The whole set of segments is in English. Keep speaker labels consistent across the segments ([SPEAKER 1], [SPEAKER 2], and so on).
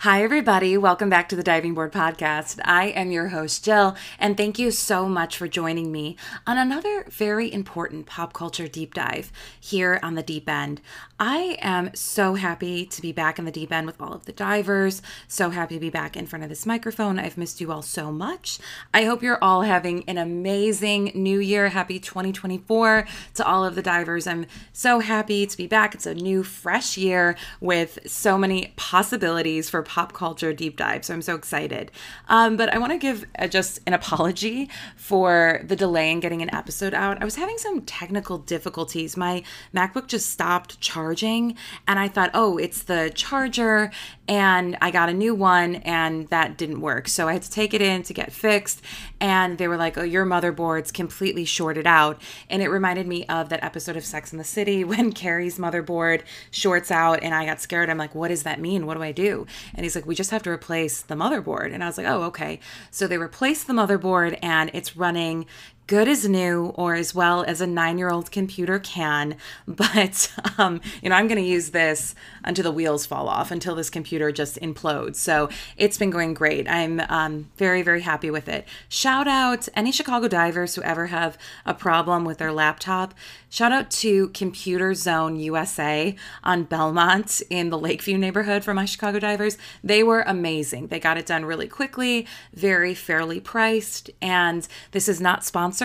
[SPEAKER 1] Hi, everybody. Welcome back to the Diving Board Podcast. I am your host, Jill, and thank you so much for joining me on another very important pop culture deep dive here on the deep end. I am so happy to be back in the deep end with all of the divers. So happy to be back in front of this microphone. I've missed you all so much. I hope you're all having an amazing new year. Happy 2024 to all of the divers. I'm so happy to be back. It's a new, fresh year with so many possibilities for pop culture deep dive. So I'm so excited. Um, but I want to give a, just an apology for the delay in getting an episode out. I was having some technical difficulties. My MacBook just stopped charging, and I thought, oh, it's the charger. And I got a new one, and that didn't work. So I had to take it in to get fixed. And they were like, oh, your motherboard's completely shorted out. And it reminded me of that episode of Sex in the City when Carrie's motherboard shorts out, and I got scared. I'm like, what does that mean? What do I do? And he's like, we just have to replace the motherboard. And I was like, oh, okay. So they replaced the motherboard and it's running good as new or as well as a nine year old computer can. But, um, you know, I'm going to use this until the wheels fall off, until this computer just implodes. So it's been going great. I'm um, very, very happy with it. Shout out any Chicago divers who ever have a problem with their laptop. Shout out to Computer Zone USA on Belmont in the Lakeview neighborhood for my Chicago divers. They were amazing. They got it done really quickly, very fairly priced, and this is not sponsored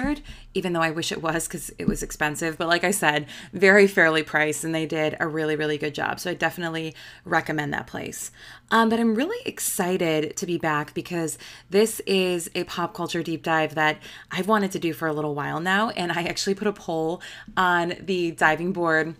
[SPEAKER 1] even though I wish it was because it was expensive. But like I said, very fairly priced, and they did a really, really good job. So I definitely recommend that place. Um, but I'm really excited to be back because this is a pop culture deep dive that I've wanted to do for a little while now. And I actually put a poll on the diving board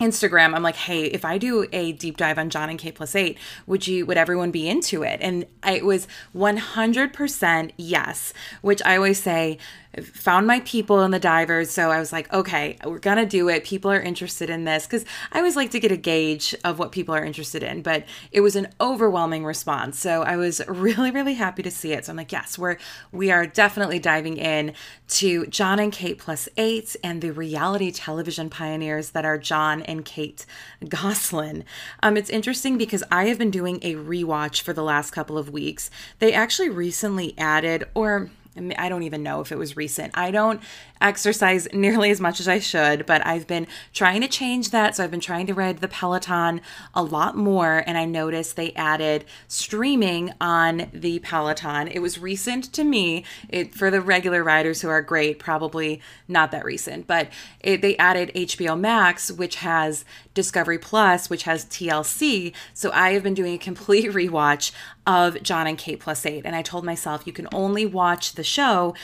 [SPEAKER 1] Instagram, I'm like, hey, if I do a deep dive on Jon and Kate plus eight, would you would everyone be into it? And it was 100% yes, which I always say found my people in the divers. So I was like, okay, we're going to do it. People are interested in this because I always like to get a gauge of what people are interested in, but it was an overwhelming response. So I was really, really happy to see it. So I'm like, yes, we're, we are definitely diving in to Jon and Kate plus eight and the reality television pioneers that are Jon and Kate Gosselin. Um, it's interesting because I have been doing a rewatch for the last couple of weeks. They actually recently added, or I don't even know if it was recent. I don't exercise nearly as much as I should, but I've been trying to change that. So I've been trying to ride the Peloton a lot more. And I noticed they added streaming on the Peloton. It was recent to me. It for the regular riders who are great, probably not that recent, but it, they added HBO Max, which has Discovery Plus, which has TLC. So I have been doing a complete rewatch of Jon and Kate plus eight. And I told myself you can only watch the show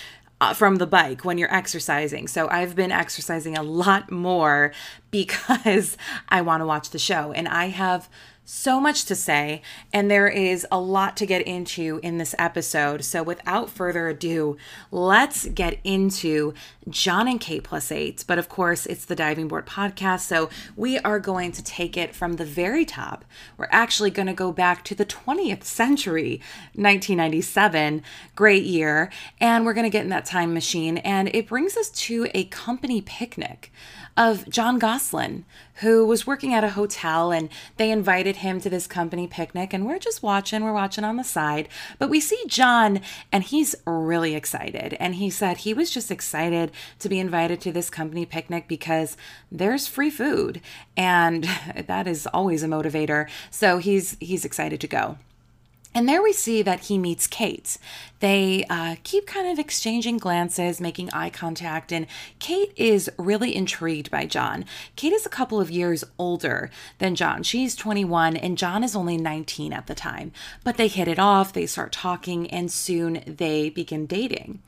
[SPEAKER 1] uh, from the bike when you're exercising. So I've been exercising a lot more because I want to watch the show. And I have so much to say, and there is a lot to get into in this episode. So, without further ado, let's get into Jon and Kate plus eight. But of course, it's the Diving Board podcast. So, we are going to take it from the very top. We're actually going to go back to the 20th century, 1997. Great year. And we're going to get in that time machine. And it brings us to a company picnic of Jon Gosselin, who was working at a hotel and they invited him to this company picnic. And we're just watching, we're watching on the side. But we see Jon and he's really excited. And he said he was just excited to be invited to this company picnic because there's free food. And that is always a motivator. So he's he's excited to go. And there we see that he meets Kate. They uh, keep kind of exchanging glances, making eye contact, and Kate is really intrigued by Jon. Kate is a couple of years older than Jon. She's 21, and Jon is only 19 at the time. But they hit it off, they start talking, and soon they begin dating.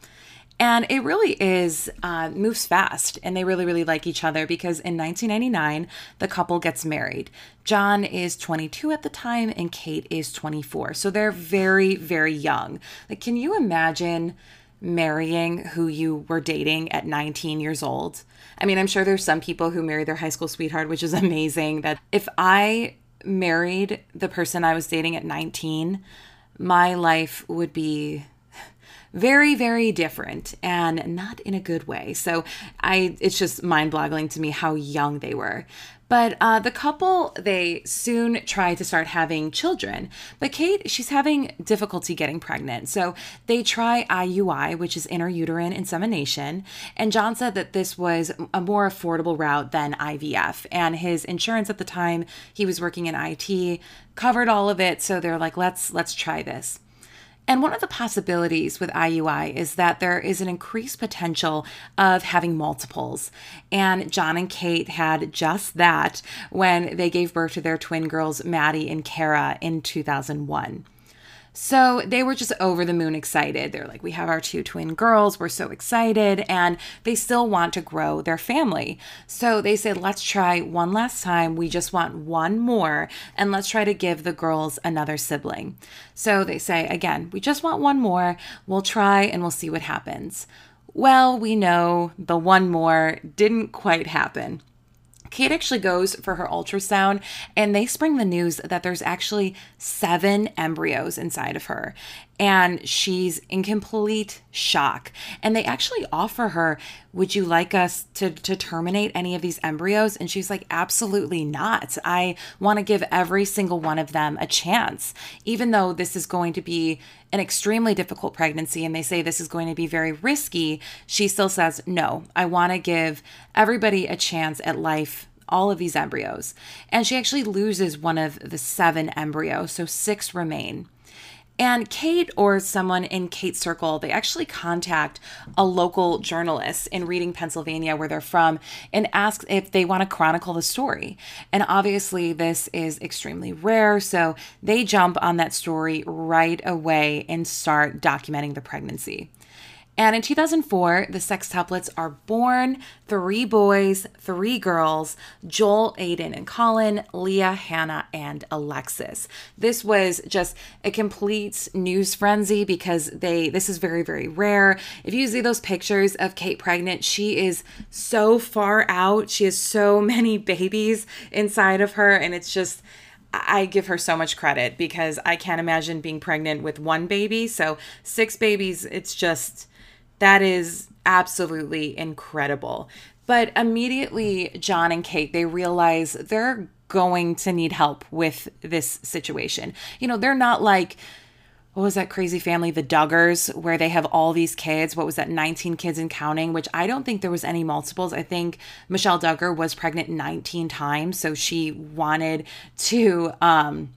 [SPEAKER 1] And it really is, uh, moves fast, and they really, really like each other because in 1999, the couple gets married. Jon is 22 at the time, and Kate is 24. So they're very, very young. Like, can you imagine marrying who you were dating at 19 years old? I mean, I'm sure there's some people who marry their high school sweetheart, which is amazing. That if I married the person I was dating at 19, my life would be very very different and not in a good way so i it's just mind-boggling to me how young they were But uh, the couple, they soon try to start having children. But Kate, she's having difficulty getting pregnant. So they try IUI, which is intrauterine insemination. And Jon said that this was a more affordable route than IVF. And his insurance at the time, he was working in IT, covered all of it. So they're like, let's let's try this. And one of the possibilities with IUI is that there is an increased potential of having multiples. And Jon and Kate had just that when they gave birth to their twin girls, Mady and Cara, in 2001. So they were just over the moon excited. They're like, we have our two twin girls. We're so excited. And they still want to grow their family. So they said, let's try one last time. We just want one more. And let's try to give the girls another sibling. So they say, again, we just want one more. We'll try and we'll see what happens. Well, we know the one more didn't quite happen. Kate actually goes for her ultrasound and they spring the news that there's actually seven embryos inside of her. And she's in complete shock. And they actually offer her, Would you like us to, to terminate any of these embryos? And she's like, Absolutely not. I want to give every single one of them a chance, even though this is going to be an extremely difficult pregnancy and they say this is going to be very risky, she still says, No, I want to give everybody a chance at life all of these embryos. And she actually loses one of the seven embryos, so six remain. And Kate or someone in Kate's circle, they actually contact a local journalist in Reading, Pennsylvania, where they're from, and ask if they want to chronicle the story. And obviously, this is extremely rare. So they jump on that story right away and start documenting the pregnancy. And in 2004, the sextuplets are born three boys, three girls Joel, Aaden, and Collin, Leah, Hannah, and Alexis. This was just a complete news frenzy because they this is very, very rare. If you see those pictures of Kate pregnant, she is so far out. She has so many babies inside of her, and it's just I give her so much credit because I can't imagine being pregnant with one baby. So, six babies, it's just that is absolutely incredible. But immediately, Jon and Kate, they realize they're going to need help with this situation. You know, they're not like, what was that crazy family, the Duggars, where they have all these kids? What was that, 19 kids and counting? Which I don't think there was any multiples. I think Michelle Duggar was pregnant 19 times. So she wanted to, um,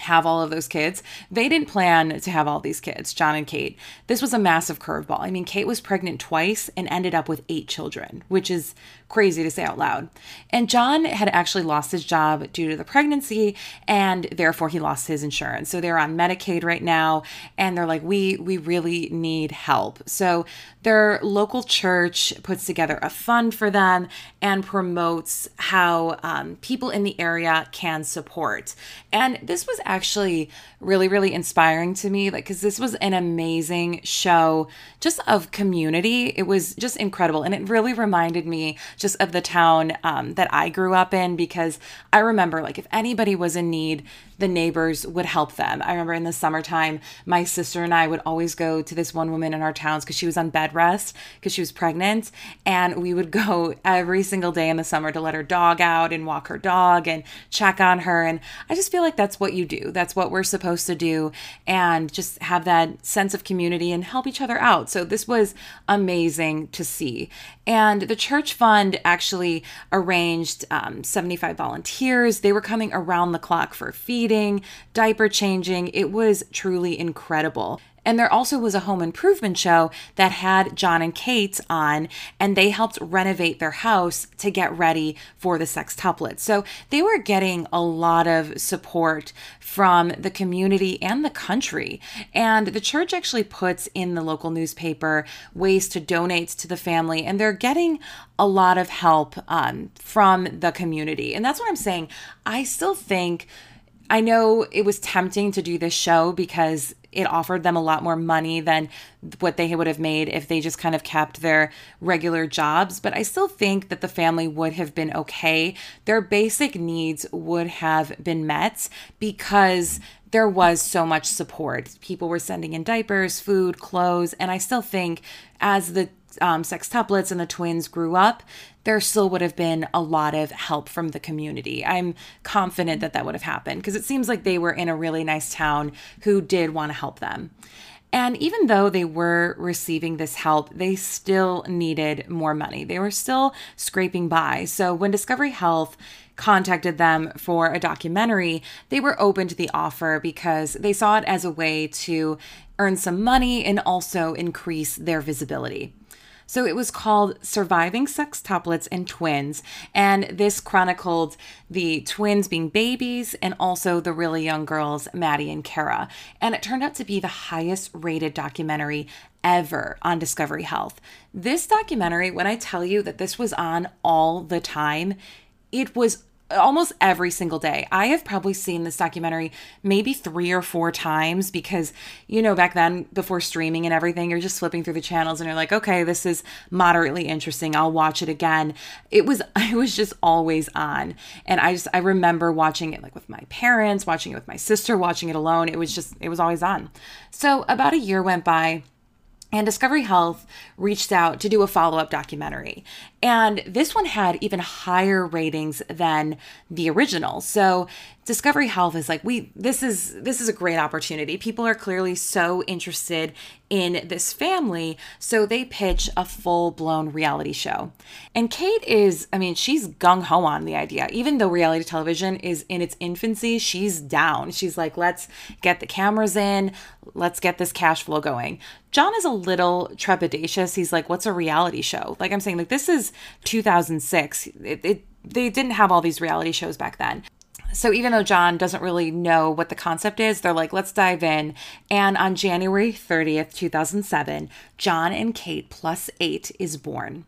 [SPEAKER 1] have all of those kids. They didn't plan to have all these kids, Jon and Kate. This was a massive curveball. I mean, Kate was pregnant twice and ended up with eight children, which is crazy to say out loud. And Jon had actually lost his job due to the pregnancy and therefore he lost his insurance. So they're on Medicaid right now and they're like we we really need help. So their local church puts together a fund for them and promotes how um, people in the area can support. And this was actually really really inspiring to me like cuz this was an amazing show just of community. It was just incredible and it really reminded me just of the town um, that I grew up in because I remember like if anybody was in need, the neighbors would help them. I remember in the summertime, my sister and I would always go to this one woman in our towns because she was on bed rest because she was pregnant. And we would go every single day in the summer to let her dog out and walk her dog and check on her. And I just feel like that's what you do. That's what we're supposed to do. And just have that sense of community and help each other out. So this was amazing to see. And the church fund actually arranged um, 75 volunteers. They were coming around the clock for feeding, diaper changing. It was truly incredible. And there also was a home improvement show that had Jon and Kate on, and they helped renovate their house to get ready for the sextuplets. So they were getting a lot of support from the community and the country. And the church actually puts in the local newspaper ways to donate to the family, and they're getting a lot of help um, from the community. And that's what I'm saying. I still think. I know it was tempting to do this show because it offered them a lot more money than what they would have made if they just kind of kept their regular jobs. But I still think that the family would have been okay. Their basic needs would have been met because there was so much support. People were sending in diapers, food, clothes. And I still think as the um, sextuplets and the twins grew up, there still would have been a lot of help from the community. I'm confident that that would have happened because it seems like they were in a really nice town who did want to help them. And even though they were receiving this help, they still needed more money. They were still scraping by. So when Discovery Health contacted them for a documentary, they were open to the offer because they saw it as a way to earn some money and also increase their visibility. So it was called Surviving Sextuplets and Twins. And this chronicled the twins being babies and also the really young girls, Mady and Cara. And it turned out to be the highest rated documentary ever on Discovery Health. This documentary, when I tell you that this was on all the time, it was almost every single day. I have probably seen this documentary maybe three or four times because, you know, back then, before streaming and everything, you're just flipping through the channels and you're like, okay, this is moderately interesting. I'll watch it again. It was, I was just always on. And I just, I remember watching it like with my parents, watching it with my sister, watching it alone. It was just, it was always on. So about a year went by and Discovery Health reached out to do a follow up documentary. And this one had even higher ratings than the original. So Discovery Health is like, we this is this is a great opportunity. People are clearly so interested in this family, so they pitch a full-blown reality show. And Kate is, I mean, she's gung-ho on the idea. Even though reality television is in its infancy, she's down. She's like, let's get the cameras in, let's get this cash flow going. Jon is a little trepidatious. He's like, what's a reality show? Like I'm saying, like this is 2006. It, it they didn't have all these reality shows back then. So even though Jon doesn't really know what the concept is, they're like, let's dive in. And on January 30th, 2007, Jon and Kate plus eight is born.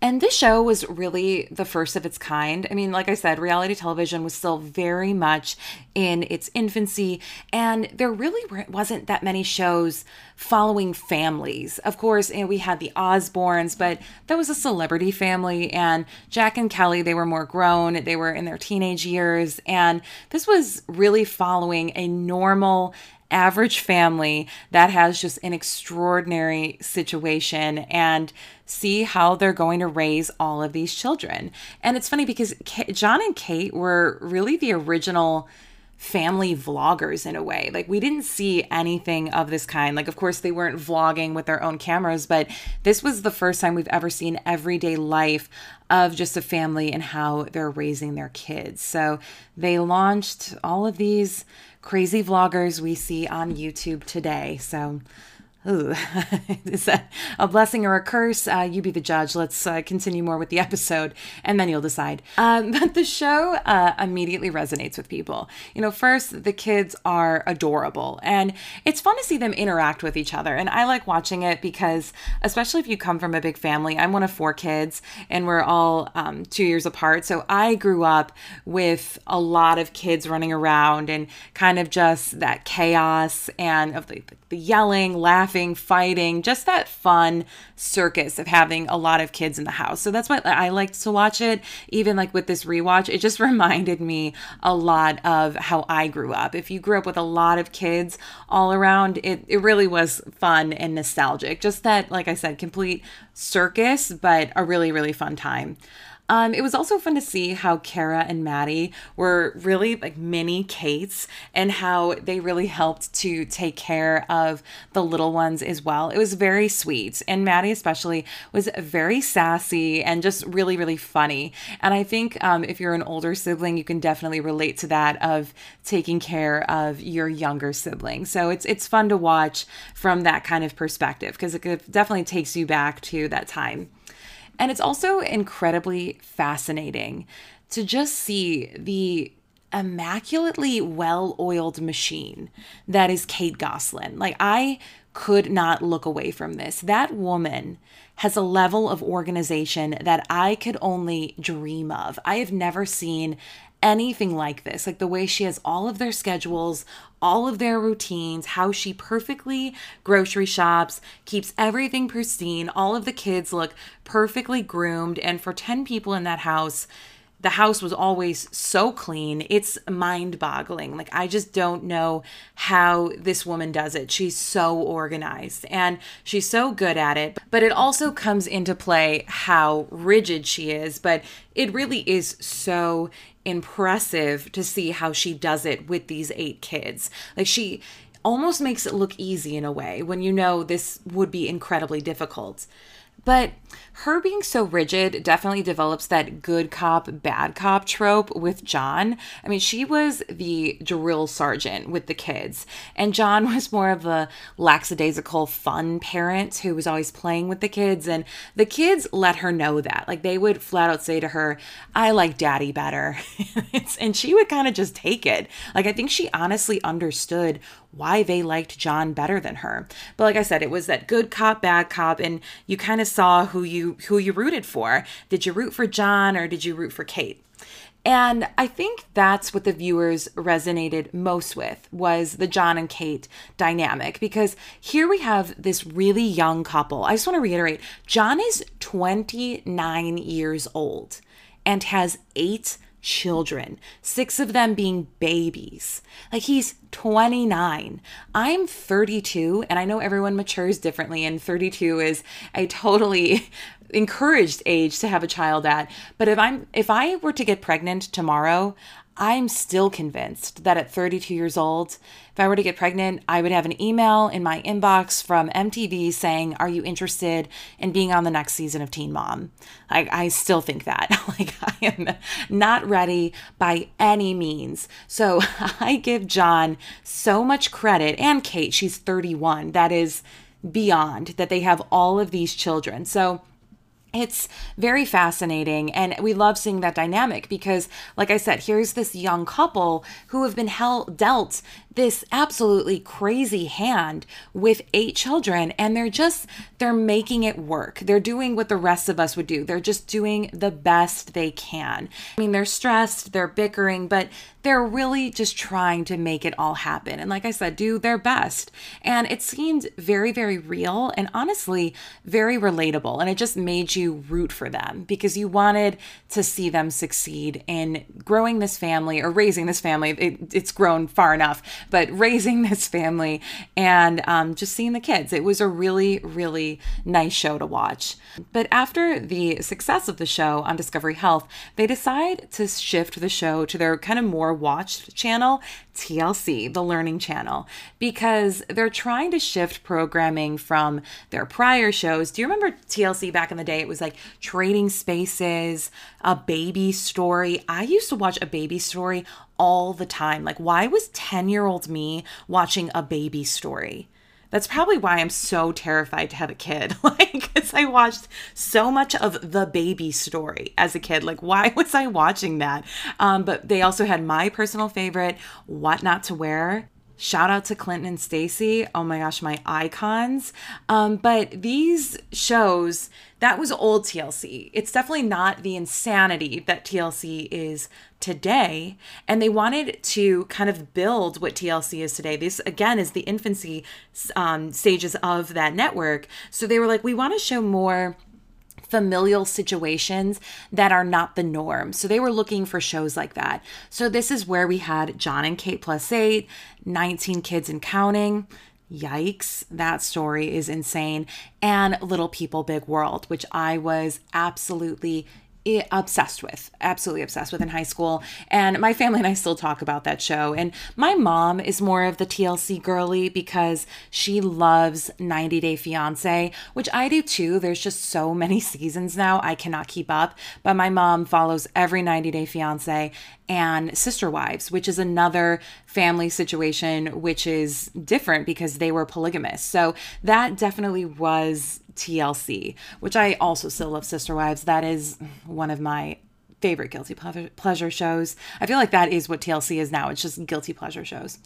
[SPEAKER 1] And this show was really the first of its kind. I mean, like I said, reality television was still very much in its infancy, and there really wasn't that many shows following families. Of course, you know, we had the Osbournes, but that was a celebrity family, and Jack and Kelly, they were more grown, they were in their teenage years, and this was really following a normal average family that has just an extraordinary situation and see how they're going to raise all of these children. And it's funny because Jon and Kate were really the original family vloggers in a way. Like we didn't see anything of this kind. Like of course they weren't vlogging with their own cameras, but this was the first time we've ever seen everyday life of just a family and how they're raising their kids. So they launched all of these crazy vloggers we see on YouTube today. So Ooh, is that a blessing or a curse? Uh, you be the judge. Let's uh, continue more with the episode and then you'll decide. Um, but the show uh, immediately resonates with people. You know, first, the kids are adorable and it's fun to see them interact with each other. And I like watching it because, especially if you come from a big family, I'm one of four kids and we're all um, two years apart. So I grew up with a lot of kids running around and kind of just that chaos and of the, the yelling, laughing, fighting, just that fun circus of having a lot of kids in the house. So that's why I liked to watch it. Even like with this rewatch, it just reminded me a lot of how I grew up. If you grew up with a lot of kids all around, it, it really was fun and nostalgic. Just that, like I said, complete circus, but a really, really fun time. Um, it was also fun to see how Cara and Mady were really like mini Kates and how they really helped to take care of the little ones as well. It was very sweet. And Mady, especially, was very sassy and just really, really funny. And I think um, if you're an older sibling, you can definitely relate to that of taking care of your younger sibling. So it's, it's fun to watch from that kind of perspective because it definitely takes you back to that time. And it's also incredibly fascinating to just see the immaculately well oiled machine that is Kate Gosselin. Like, I could not look away from this. That woman has a level of organization that I could only dream of. I have never seen anything like this. Like the way she has all of their schedules, all of their routines, how she perfectly grocery shops, keeps everything pristine. All of the kids look perfectly groomed. And for 10 people in that house, the house was always so clean. It's mind boggling. Like, I just don't know how this woman does it. She's so organized and she's so good at it. But it also comes into play how rigid she is. But it really is so impressive to see how she does it with these eight kids. Like, she almost makes it look easy in a way when you know this would be incredibly difficult. But her being so rigid definitely develops that good cop, bad cop trope with Jon. I mean, she was the drill sergeant with the kids, and Jon was more of a lackadaisical, fun parent who was always playing with the kids. And the kids let her know that. Like, they would flat out say to her, I like daddy better. and she would kind of just take it. Like, I think she honestly understood why they liked Jon better than her. But like I said, it was that good cop, bad cop, and you kind of saw who you who you rooted for. Did you root for Jon or did you root for Kate? And I think that's what the viewers resonated most with was the Jon and Kate dynamic because here we have this really young couple. I just want to reiterate, Jon is 29 years old and has 8 children, six of them being babies. Like he's 29. I'm 32, and I know everyone matures differently, and 32 is a totally encouraged age to have a child at. But if I'm if I were to get pregnant tomorrow, I'm still convinced that at 32 years old, if I were to get pregnant, I would have an email in my inbox from MTV saying, Are you interested in being on the next season of Teen Mom? I, I still think that. like, I am not ready by any means. So I give Jon so much credit, and Kate, she's 31. That is beyond that they have all of these children. So, it's very fascinating and we love seeing that dynamic because like i said here's this young couple who have been held dealt this absolutely crazy hand with eight children and they're just they're making it work. They're doing what the rest of us would do. They're just doing the best they can. I mean, they're stressed, they're bickering, but they're really just trying to make it all happen. And like I said, do their best. And it seemed very, very real and honestly very relatable. And it just made you root for them because you wanted to see them succeed in growing this family or raising this family. It, it's grown far enough but raising this family and um, just seeing the kids. It was a really, really nice show to watch. But after the success of the show on Discovery Health, they decide to shift the show to their kind of more watched channel, TLC, the Learning Channel, because they're trying to shift programming from their prior shows. Do you remember TLC back in the day? It was like Trading Spaces, a baby story. I used to watch a baby story all the time. Like, why was 10 year old me watching a baby story? That's probably why I'm so terrified to have a kid. Like, because I watched so much of the baby story as a kid. Like, why was I watching that? Um, but they also had my personal favorite, What Not to Wear. Shout out to Clinton and Stacy. Oh my gosh, my icons. Um, but these shows, that was old TLC. It's definitely not the insanity that TLC is today. And they wanted to kind of build what TLC is today. This, again, is the infancy um, stages of that network. So they were like, we want to show more familial situations that are not the norm. So they were looking for shows like that. So this is where we had Jon and Kate plus eight, 19 kids and counting. Yikes, that story is insane. And Little People, Big World, which I was absolutely obsessed with, absolutely obsessed with in high school. And my family and I still talk about that show. And my mom is more of the TLC girly because she loves 90 Day Fiance, which I do too. There's just so many seasons now, I cannot keep up. But my mom follows every 90 Day Fiance and Sister Wives, which is another family situation, which is different because they were polygamous. So that definitely was TLC, which I also still love Sister Wives. That is one of my favorite guilty pleasure shows. I feel like that is what TLC is now. It's just guilty pleasure shows.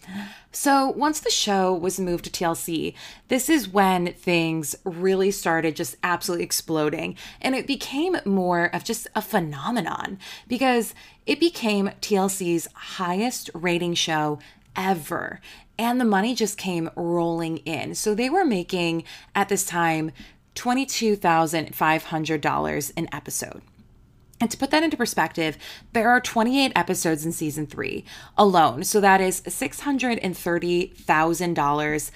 [SPEAKER 1] So, once the show was moved to TLC, this is when things really started just absolutely exploding. And it became more of just a phenomenon because it became TLC's highest rating show ever. And the money just came rolling in. So, they were making at this time $22,500 an episode. And to put that into perspective, there are 28 episodes in season three alone. So that is $630,000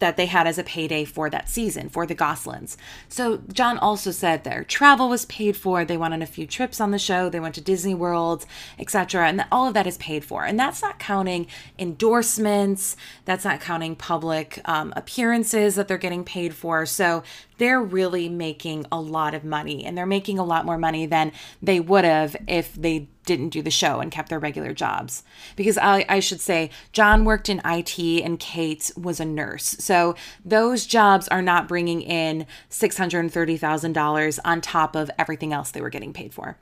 [SPEAKER 1] that they had as a payday for that season for the Gosselins. So Jon also said their travel was paid for. They went on a few trips on the show. They went to Disney World, etc. And all of that is paid for. And that's not counting endorsements. That's not counting public um, appearances that they're getting paid for. So they're really making a lot of money and they're making a lot more money than they would have if they didn't do the show and kept their regular jobs. Because I, I should say, Jon worked in IT and Kate was a nurse. So those jobs are not bringing in $630,000 on top of everything else they were getting paid for.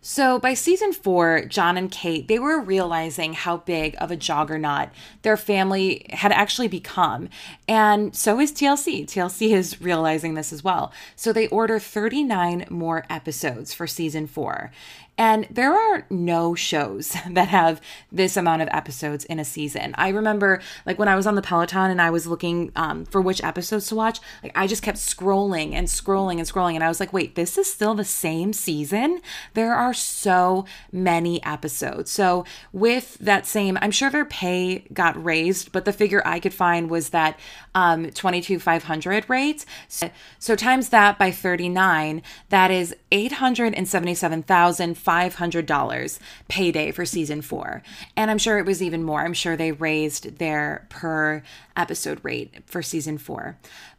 [SPEAKER 1] So by season four, Jon and Kate, they were realizing how big of a juggernaut their family had actually become. And so is TLC. TLC is realizing this as well. So they order 39 more episodes for season four. And there are no shows that have this amount of episodes in a season. I remember, like, when I was on the Peloton and I was looking um, for which episodes to watch, like, I just kept scrolling and scrolling and scrolling. And I was like, wait, this is still the same season? There are so many episodes. So, with that same, I'm sure their pay got raised, but the figure I could find was that um, 22,500 rate. So, so, times that by 39, that is 877,000 $500 payday for season four. And I'm sure it was even more. I'm sure they raised their per episode rate for season four.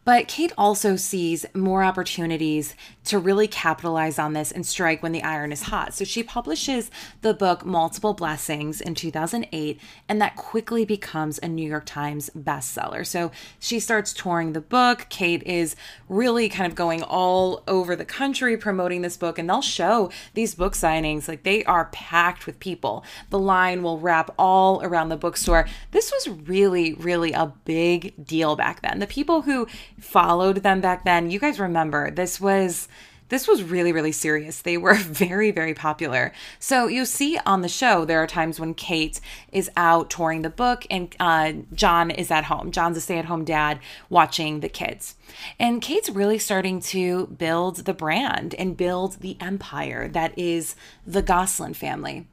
[SPEAKER 1] But Kate also sees more opportunities to really capitalize on this and strike when the iron is hot. So she publishes the book Multiple Blessings in 2008, and that quickly becomes a New York Times bestseller. So she starts touring the book. Kate is really kind of going all over the country promoting this book, and they'll show these book signings. Like they are packed with people. The line will wrap all around the bookstore. This was really, really a big deal back then. The people who followed them back then, you guys remember this was this was really really serious. They were very very popular. So you see on the show there are times when kate is out touring the book and uh, jon is at home. Jon's a stay-at-home dad watching the kids. And kate's really starting to build the brand and build the empire that is the Gosselin family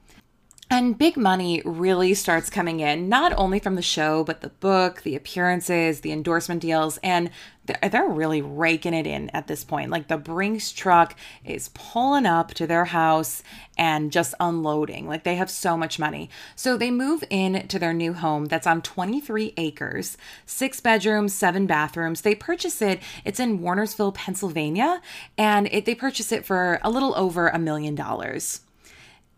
[SPEAKER 1] and big money really starts coming in, not only from the show, but the book, the appearances, the endorsement deals, and they're really raking it in at this point. Like the Brinks truck is pulling up to their house and just unloading. Like they have so much money. So they move in to their new home that's on 23 acres, six bedrooms, seven bathrooms. They purchase it. It's in Wernersville, Pennsylvania, and it, they purchase it for a little over a million dollars.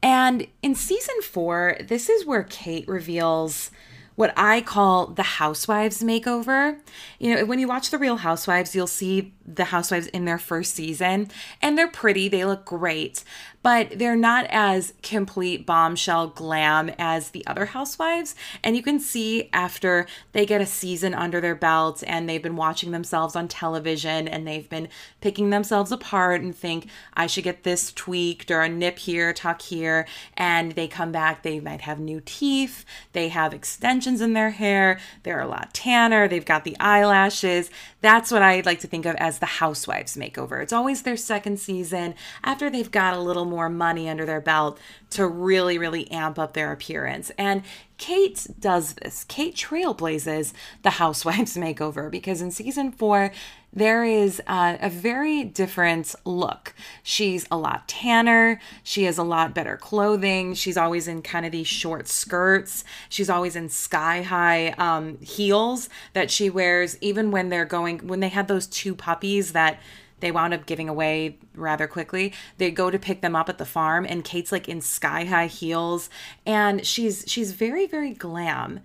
[SPEAKER 1] And in season four, this is where Kate reveals what I call the housewives makeover. You know, when you watch The Real Housewives, you'll see the housewives in their first season, and they're pretty, they look great but they're not as complete bombshell glam as the other housewives. And you can see after they get a season under their belt and they've been watching themselves on television and they've been picking themselves apart and think, I should get this tweaked or a nip here, tuck here. And they come back, they might have new teeth, they have extensions in their hair, they're a lot tanner, they've got the eyelashes. That's what I like to think of as the housewives makeover. It's always their second season after they've got a little more money under their belt to really, really amp up their appearance. And Kate does this. Kate trailblazes the Housewives makeover because in season four, there is a, a, very different look. She's a lot tanner. She has a lot better clothing. She's always in kind of these short skirts. She's always in sky high um, heels that she wears, even when they're going, when they had those two puppies that they wound up giving away rather quickly. They go to pick them up at the farm and Kate's like in sky high heels and she's she's very very glam.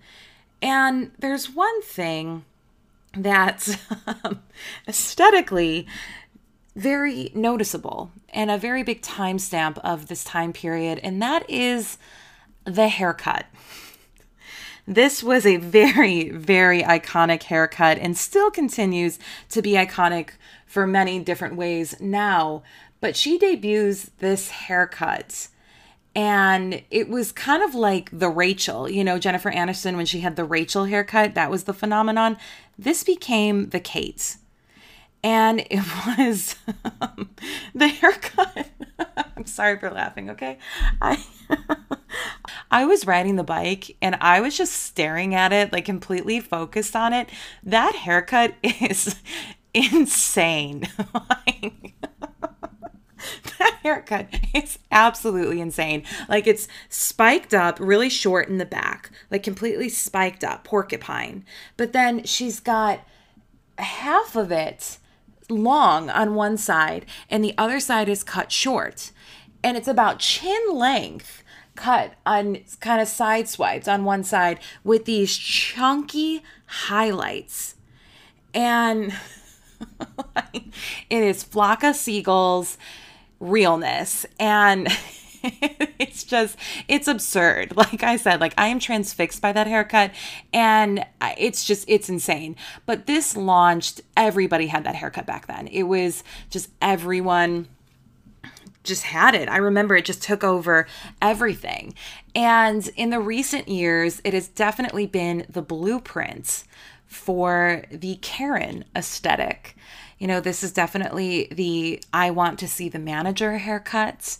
[SPEAKER 1] And there's one thing that's um, aesthetically very noticeable and a very big timestamp of this time period and that is the haircut. This was a very, very iconic haircut and still continues to be iconic for many different ways now. But she debuts this haircut and it was kind of like the Rachel, you know, Jennifer Aniston when she had the Rachel haircut, that was the phenomenon. This became the Kate. and it was the haircut. I'm sorry for laughing, okay? I I was riding the bike and I was just staring at it, like completely focused on it. That haircut is insane. like, haircut is absolutely insane. Like it's spiked up, really short in the back, like completely spiked up, porcupine. But then she's got half of it long on one side, and the other side is cut short. And it's about chin length cut on kind of side swipes on one side with these chunky highlights. And it is flock of seagulls realness. And it's just it's absurd like i said like i am transfixed by that haircut and it's just it's insane but this launched everybody had that haircut back then it was just everyone just had it. I remember it just took over everything. And in the recent years, it has definitely been the blueprint for the Karen aesthetic. You know, this is definitely the I want to see the manager haircuts.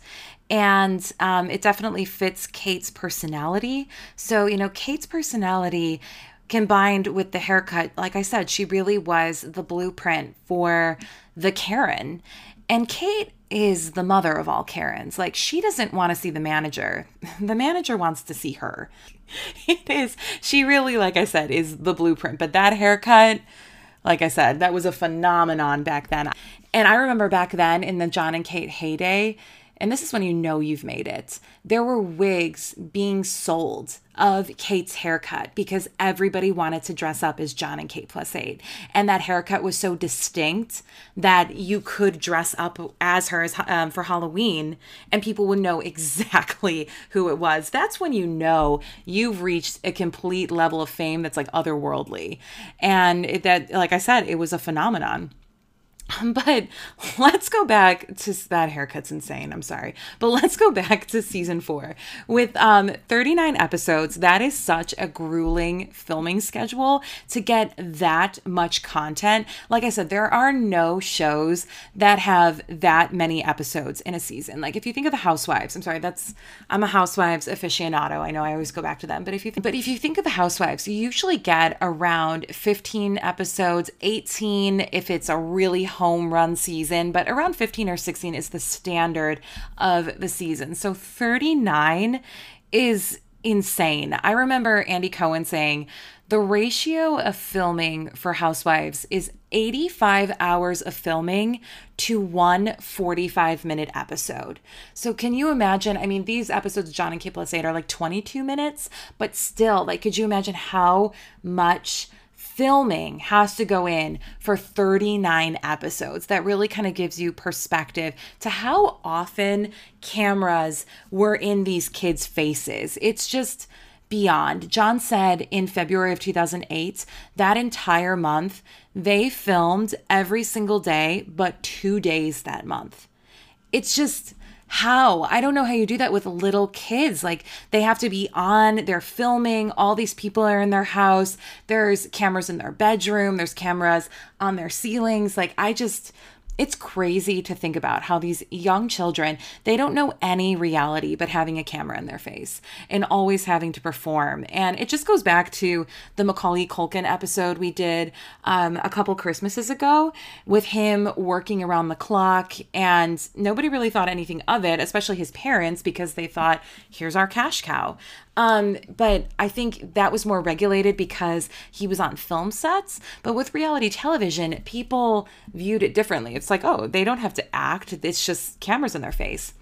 [SPEAKER 1] And um, it definitely fits Kate's personality. So, you know, Kate's personality combined with the haircut, like I said, she really was the blueprint for the Karen. And Kate is the mother of all Karens. Like, she doesn't want to see the manager, the manager wants to see her. It is, she really, like I said, is the blueprint. But that haircut, like I said, that was a phenomenon back then. And I remember back then in the Jon and Kate heyday, and this is when you know you've made it. There were wigs being sold of Kate's haircut because everybody wanted to dress up as Jon and Kate plus eight. And that haircut was so distinct that you could dress up as her um, for Halloween and people would know exactly who it was. That's when you know you've reached a complete level of fame that's like otherworldly. And it, that, like I said, it was a phenomenon. But let's go back to that haircut's insane. I'm sorry. But let's go back to season four. With um, 39 episodes, that is such a grueling filming schedule to get that much content. Like I said, there are no shows that have that many episodes in a season. Like if you think of the Housewives, I'm sorry, that's I'm a Housewives aficionado. I know I always go back to them. But if you th- but if you think of the Housewives, you usually get around 15 episodes, 18 if it's a really home run season, but around 15 or 16 is the standard of the season. So 39 is insane. I remember Andy Cohen saying the ratio of filming for Housewives is 85 hours of filming to one 45 minute episode. So, can you imagine? I mean, these episodes, Jon and Kate Plus 8, are like 22 minutes, but still, like, could you imagine how much? Filming has to go in for 39 episodes. That really kind of gives you perspective to how often cameras were in these kids' faces. It's just beyond. Jon said in February of 2008, that entire month, they filmed every single day, but two days that month. It's just how? I don't know how you do that with little kids. Like they have to be on, they're filming, all these people are in their house, there's cameras in their bedroom, there's cameras on their ceilings. Like I just it's crazy to think about how these young children they don't know any reality but having a camera in their face and always having to perform. And it just goes back to the macaulay culkin episode we did um, a couple christmases ago with him working around the clock and nobody really thought anything of it especially his parents because they thought here's our cash cow um, but I think that was more regulated because he was on film sets. But with reality television, people viewed it differently. It's like, oh, they don't have to act, it's just cameras in their face.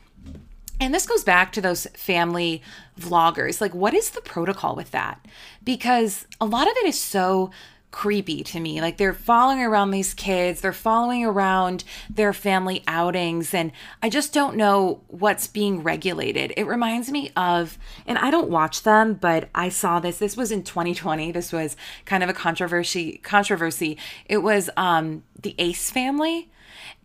[SPEAKER 1] And this goes back to those family vloggers. Like, what is the protocol with that? Because a lot of it is so creepy to me. Like they're following around these kids, they're following around their family outings, and I just don't know what's being regulated. It reminds me of, and I don't watch them, but I saw this. This was in 2020. This was kind of a controversy. Controversy. It was um, the Ace family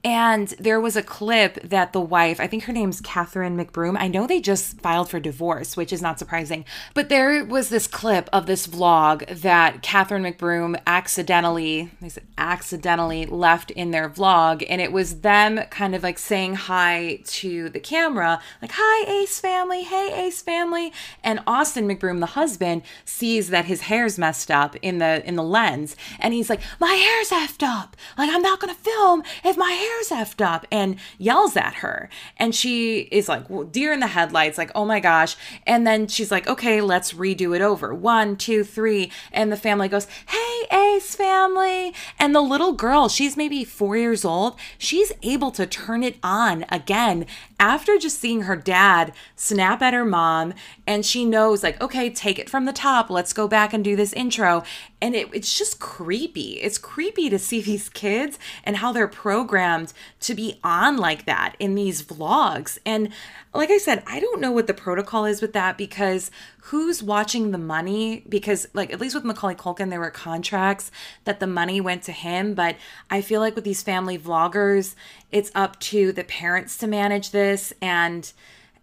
[SPEAKER 1] And there was a clip that the wife, I think her name's Catherine McBroom, I know they just filed for divorce, which is not surprising, but there was this clip of this vlog that Catherine McBroom accidentally, they said accidentally left in their vlog. And it was them kind of like saying hi to the camera, like, hi, Ace family, hey, Ace family. And Austin McBroom, the husband, sees that his hair's messed up in the in the lens. And he's like, my hair's effed up. Like, I'm not gonna film if my hair's effed up. And yells at her. And she is like, well, deer in the headlights, like, oh my gosh. And then she's like, okay, let's redo it over. One, two, three. And the family goes, hey, Ace family. And the little girl, she's maybe four years old, she's able to turn it on again after just seeing her dad snap at her mom and she knows like okay take it from the top let's go back and do this intro and it, it's just creepy. It's creepy to see these kids and how they're programmed to be on like that in these vlogs. And like i said i don't know what the protocol is with that because who's watching the money? Because like at least with macaulay culkin there were contracts that the money went to him. But i feel like with these family vloggers it's up to the parents to manage this. And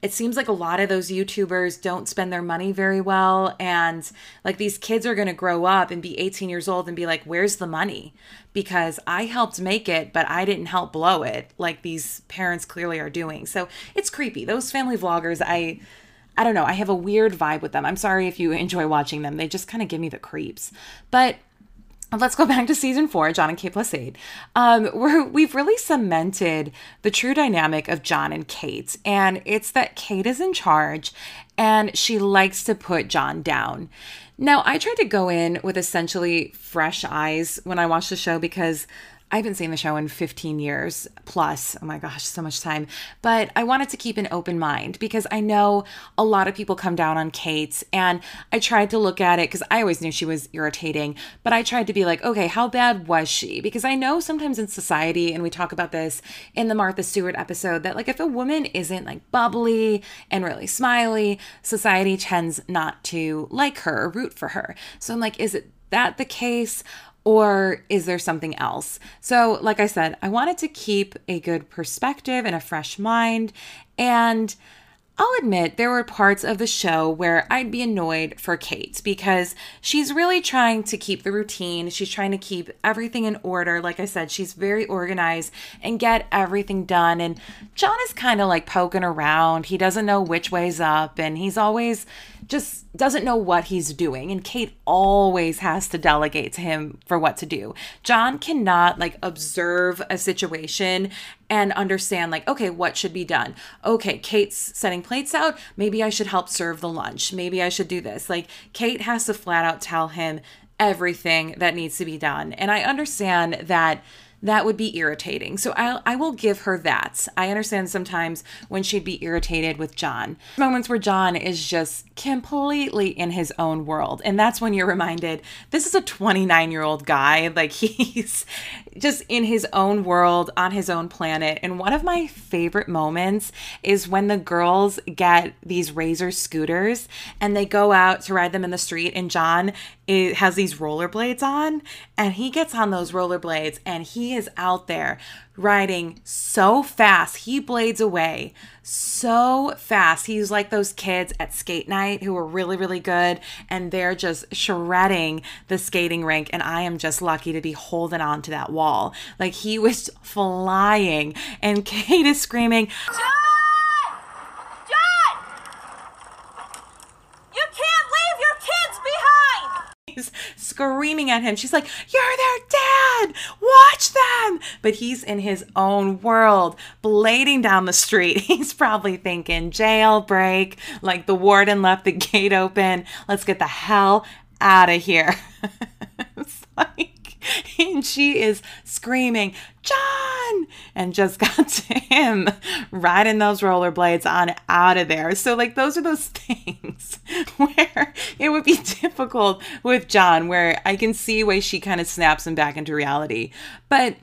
[SPEAKER 1] it seems like a lot of those YouTubers don't spend their money very well. And like these kids are going to grow up and be 18 years old and be like, where's the money? Because I helped make it, but I didn't help blow it, like these parents clearly are doing. So it's creepy. Those family vloggers, I. I don't know. I have a weird vibe with them. I'm sorry if you enjoy watching them. They just kind of give me the creeps. But let's go back to season four, Jon and Kate plus eight. Um, we're, we've really cemented the true dynamic of Jon and Kate, and it's that Kate is in charge and she likes to put Jon down. Now, I tried to go in with essentially fresh eyes when I watched the show because I haven't seen the show in 15 years plus. Oh my gosh, so much time. But I wanted to keep an open mind because I know a lot of people come down on Kate. And I tried to look at it because I always knew she was irritating. But I tried to be like, okay, how bad was she? Because I know sometimes in society, and we talk about this in the Martha Stewart episode, that like if a woman isn't like bubbly and really smiley, society tends not to like her or root for her. So I'm like, is it that the case? Or is there something else? So, like I said, I wanted to keep a good perspective and a fresh mind. And I'll admit there were parts of the show where I'd be annoyed for Kate because she's really trying to keep the routine. She's trying to keep everything in order. Like I said, she's very organized and get everything done. And Jon is kind of like poking around. He doesn't know which way's up and he's always just doesn't know what he's doing. And Kate always has to delegate to him for what to do. Jon cannot like observe a situation and understand, like, okay, what should be done? Okay, Kate's setting plates out. Maybe I should help serve the lunch. Maybe I should do this. Like, Kate has to flat out tell him everything that needs to be done. And I understand that that would be irritating. So I, I will give her that. I understand sometimes when she'd be irritated with Jon. Moments where Jon is just completely in his own world. And that's when you're reminded this is a 29 year old guy. Like he's just in his own world, on his own planet. And one of my favorite moments is when the girls get these razor scooters and they go out to ride them in the street. And Jon it has these rollerblades on and he gets on those rollerblades and he is out there riding so fast. He blades away so fast. He's like those kids at skate night who are really really good and they're just shredding the skating rink and i am just lucky to be holding on to that wall. Like he was flying and kate is screaming screaming at him. She's like, You're their dad! Watch them! But he's in his own world, blading down the street. He's probably thinking, Jailbreak, like the warden left the gate open. Let's get the hell out of here. it's like, and she is screaming, Jon, and just got to him riding those rollerblades on out of there. So, like, those are those things where it would be difficult with Jon, where I can see why she kind of snaps him back into reality. But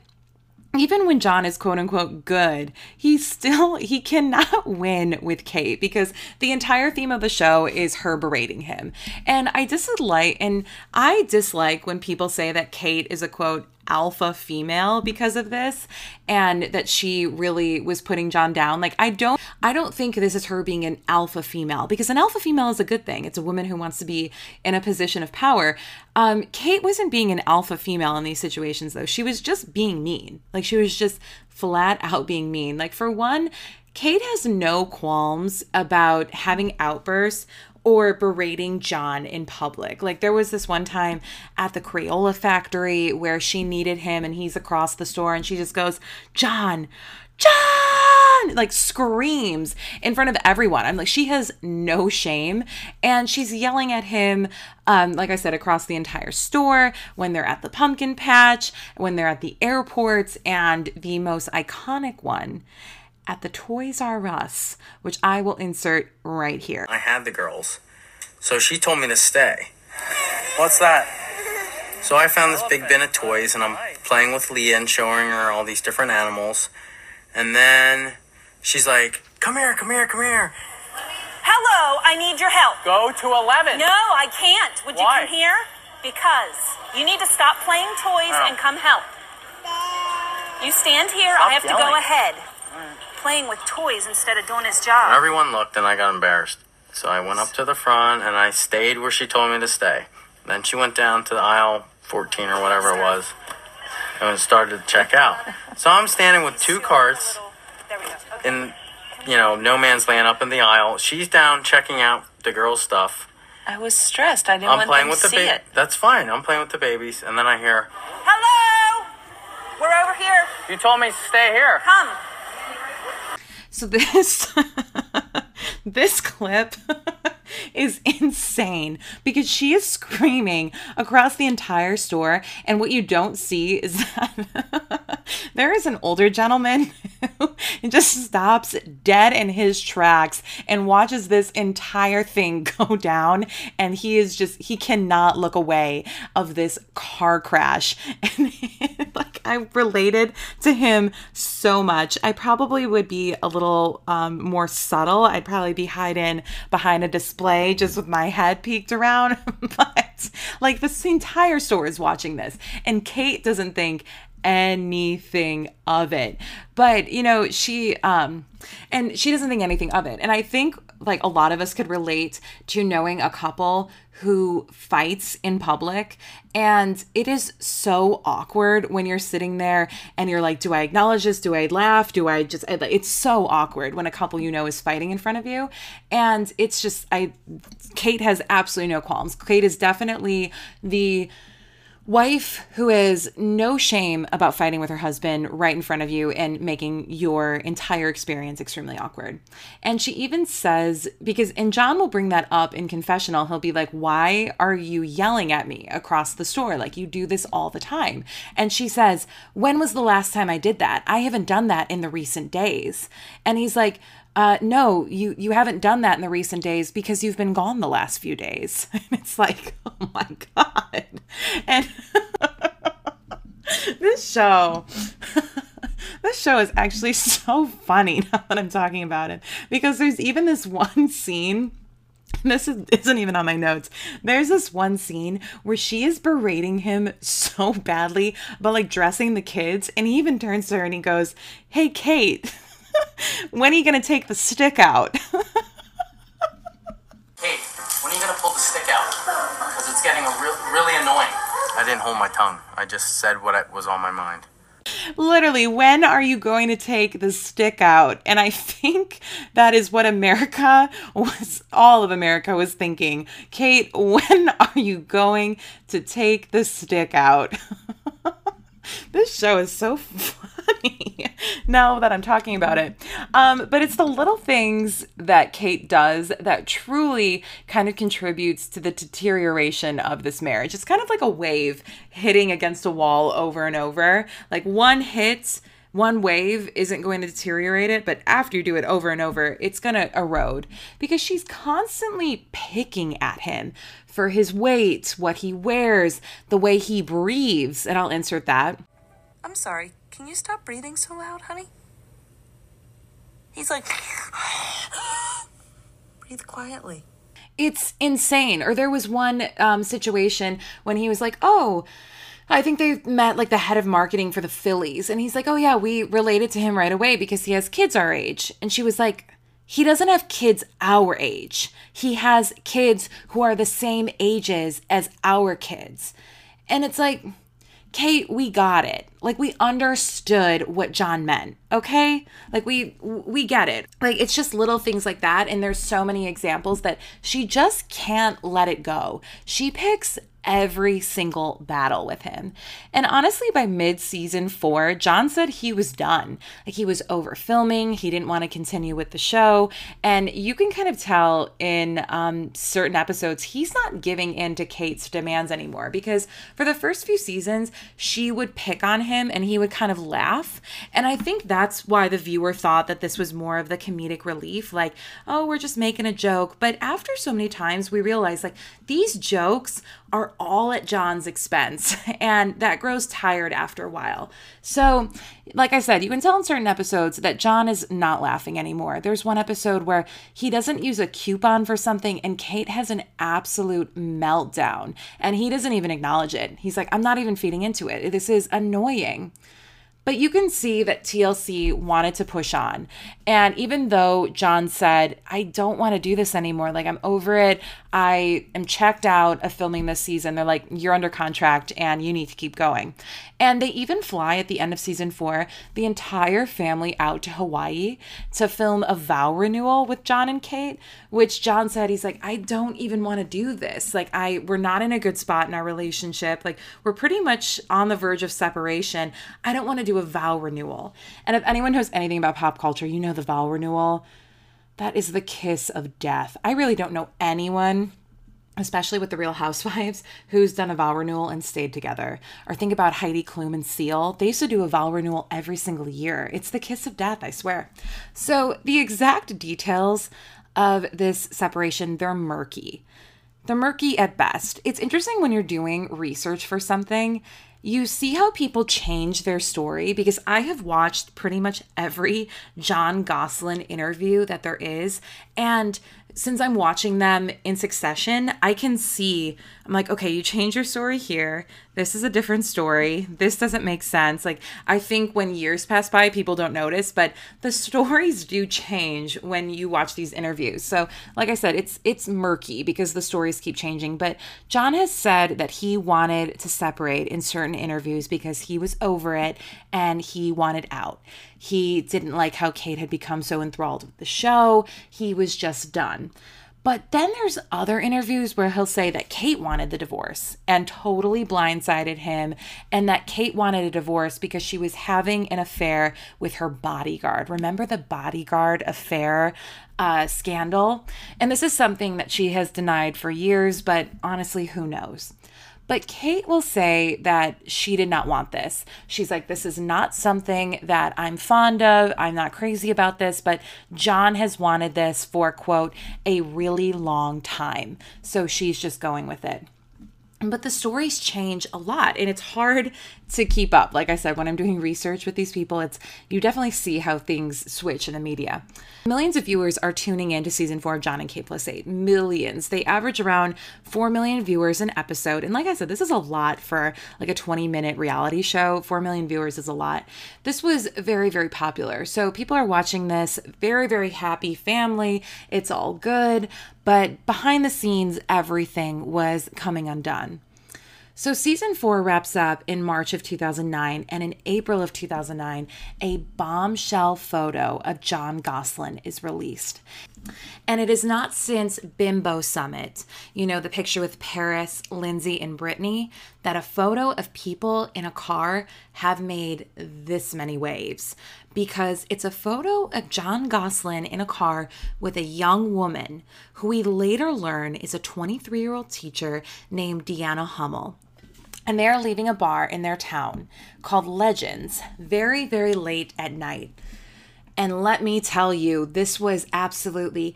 [SPEAKER 1] even when Jon is quote unquote good, he still he cannot win with Kate because the entire theme of the show is her berating him. And I dislike and I dislike when people say that Kate is a quote alpha female because of this and that she really was putting Jon down. Like I don't I don't think this is her being an alpha female because an alpha female is a good thing. It's a woman who wants to be in a position of power. Um, Kate wasn't being an alpha female in these situations though. She was just being mean. Like she was just flat out being mean. Like for one, Kate has no qualms about having outbursts or berating Jon in public. Like there was this one time at the Crayola factory where she needed him and he's across the store and she just goes, Jon, Jon, like screams in front of everyone. I'm like, she has no shame. And she's yelling at him, um, like I said, across the entire store when they're at the pumpkin patch, when they're at the airports, and the most iconic one at the Toys R Us, which I will insert right here.
[SPEAKER 2] I had the girls. So she told me to stay. What's that? So I found this big bin of toys and I'm playing with Leah and showing her all these different animals. And then she's like, Come here, come here, come here.
[SPEAKER 3] Hello, I need your help.
[SPEAKER 4] Go to 11.
[SPEAKER 3] No, I can't. Would
[SPEAKER 4] Why?
[SPEAKER 3] you come here? Because you need to stop playing toys
[SPEAKER 4] Oh.
[SPEAKER 3] and come help. You stand here,
[SPEAKER 4] Stop
[SPEAKER 3] I have to go ahead. Playing with toys instead of doing his job.
[SPEAKER 2] Everyone looked and I got embarrassed. So I went up to the front and I stayed where she told me to stay. Then she went down to the aisle 14 or whatever it was and started to check out. So I'm standing with two carts
[SPEAKER 3] There we go. Okay.
[SPEAKER 2] in, you know, no man's land up in the aisle. She's down checking out the girls' stuff.
[SPEAKER 5] I was stressed. I didn't
[SPEAKER 2] I'm
[SPEAKER 5] want
[SPEAKER 2] playing
[SPEAKER 5] them
[SPEAKER 2] with
[SPEAKER 5] to
[SPEAKER 2] the
[SPEAKER 5] see
[SPEAKER 2] baby.
[SPEAKER 5] it.
[SPEAKER 2] That's fine. I'm playing with the babies. And then I hear,
[SPEAKER 3] Hello! We're over here.
[SPEAKER 4] You told me to stay here.
[SPEAKER 3] Come.
[SPEAKER 1] So this this clip is insane because she is screaming across the entire store and what you don't see is that there is an older gentleman who just stops dead in his tracks and watches this entire thing go down and he is just he cannot look away of this car crash and like I related to him so much. I probably would be a little um, more I'd probably be hiding behind a display just with my head peeked around. but like this entire store is watching this, and Kate doesn't think anything of it. But you know, she um and she doesn't think anything of it. And I think like a lot of us could relate to knowing a couple who fights in public. And it is so awkward when you're sitting there and you're like do i acknowledge this? Do i laugh? Do i just it's so awkward when a couple you know is fighting in front of you. And it's just i kate has absolutely no qualms. Kate is definitely the wife who is no shame about fighting with her husband right in front of you and making your entire experience extremely awkward. And she even says, because, and Jon will bring that up in confessional, he'll be like, Why are you yelling at me across the store? Like, you do this all the time. And she says, When was the last time I did that? I haven't done that in the recent days. And he's like, uh, no, you you haven't done that in the recent days because you've been gone the last few days. And it's like, oh my god. And this show this show is actually so funny now that I'm talking about it because there's even this one scene this is, isn't even on my notes. There's this one scene where she is berating him so badly about like dressing the kids, and he even turns to her and he goes, Hey, Kate, when are you gonna take the stick out?
[SPEAKER 2] Hey, when are you gonna pull the stick out? Because it's getting a real, really annoying. I didn't hold my tongue. I just said what was on my mind.
[SPEAKER 1] Literally, when are you going to take the stick out? And I think that is what America was, all of America was thinking. Kate, when are you going to take the stick out? This show is so funny now that I'm talking about it. Um, but it's the little things that Kate does that truly kind of contributes to the deterioration of this marriage. It's kind of like a wave hitting against a wall over and over. Like one hit, one wave isn't going to deteriorate it, but after you do it over and over, it's going to erode because she's constantly picking at him for his weight, what he wears, the way he breathes. And I'll insert that.
[SPEAKER 5] I'm sorry. Can you stop breathing so loud, honey? He's like, breathe quietly.
[SPEAKER 1] it's insane. Or there was one um, situation when he was like, "Oh, I think they met like the head of marketing for the Phillies. And he's like, oh, yeah, we related to him right away because he has kids our age. And she was like, he doesn't have kids our age. He has kids who are the same ages as our kids. And it's like, Kate, we got it. Like we understood what Jon meant, okay? Like we we get it. Like it's just little things like that and there's so many examples that she just can't let it go. She picks every single battle with him. And honestly, by mid season four, Jon said he was done. Like he was over filming, he didn't want to continue with the show. And you can kind of tell in um, certain episodes, he's not giving in to Kate's demands anymore because for the first few seasons, she would pick on him and he would kind of laugh. And I think that's why the viewer thought that this was more of the comedic relief like, oh, we're just making a joke. But after so many times, we realized like these jokes are all at Jon's expense, and that grows tired after a while. So, like I said, you can tell in certain episodes that Jon is not laughing anymore. There's one episode where he doesn't use a coupon for something, and Kate has an absolute meltdown, and he doesn't even acknowledge it. He's like, I'm not even feeding into it. This is annoying. But you can see that TLC wanted to push on. And even though Jon said, I don't want to do this anymore, like I'm over it, I am checked out of filming this season, they're like, you're under contract and you need to keep going. And they even fly at the end of season four, the entire family out to Hawaii to film a vow renewal with Jon and Kate, which Jon said, he's like, I don't even want to do this. Like, I, we're not in a good spot in our relationship. Like, we're pretty much on the verge of separation. I don't want to do a vow renewal. And if anyone knows anything about pop culture, you know the vow renewal. That is the kiss of death. I really don't know anyone especially with the Real Housewives, who's done a vow renewal and stayed together. Or think about Heidi Klum and Seal. They used to do a vow renewal every single year. It's the kiss of death, I swear. So the exact details of this separation, they're murky. They're murky at best. It's interesting when you're doing research for something you see how people change their story because I have watched pretty much every Jon Gosselin interview that there is. And since I'm watching them in succession, I can see, I'm like, okay, you change your story here. This is a different story. This doesn't make sense. Like, I think when years pass by, people don't notice, but the stories do change when you watch these interviews. So, like I said, it's it's murky because the stories keep changing. But Jon has said that he wanted to separate in certain interviews because he was over it and he wanted out. He didn't like how Kate had become so enthralled with the show. He was just done. But then there's other interviews where he'll say that Kate wanted the divorce and totally blindsided him, and that Kate wanted a divorce because she was having an affair with her bodyguard. Remember the bodyguard affair uh, scandal? And this is something that she has denied for years, but honestly, who knows? But Kate will say that she did not want this. She's like, this is not something that I'm fond of. I'm not crazy about this, but John has wanted this for, quote, a really long time. So she's just going with it but the stories change a lot and it's hard to keep up. Like i said when i'm doing research with these people it's you definitely see how things switch in the media. Millions of viewers are tuning in to season four of jon and kate plus eight. Millions. They average around 4 million viewers an episode. And like i said this is a lot for like a 20 minute reality show. 4 million viewers is a lot. This was very very popular. So people are watching this. Very very happy family. It's all good. But behind the scenes, everything was coming undone. So, season four wraps up in March of 2009, and in April of 2009, a bombshell photo of Jon Gosselin is released. And it is not since Bimbo Summit, you know, the picture with Paris, Lindsay, and Britney, that a photo of people in a car have made this many waves. Because it's a photo of Jon Gosselin in a car with a young woman who we later learn is a 23 year old teacher named Deanna Hummel and they are leaving a bar in their town called Legends very, very late at night. And let me tell you, this was absolutely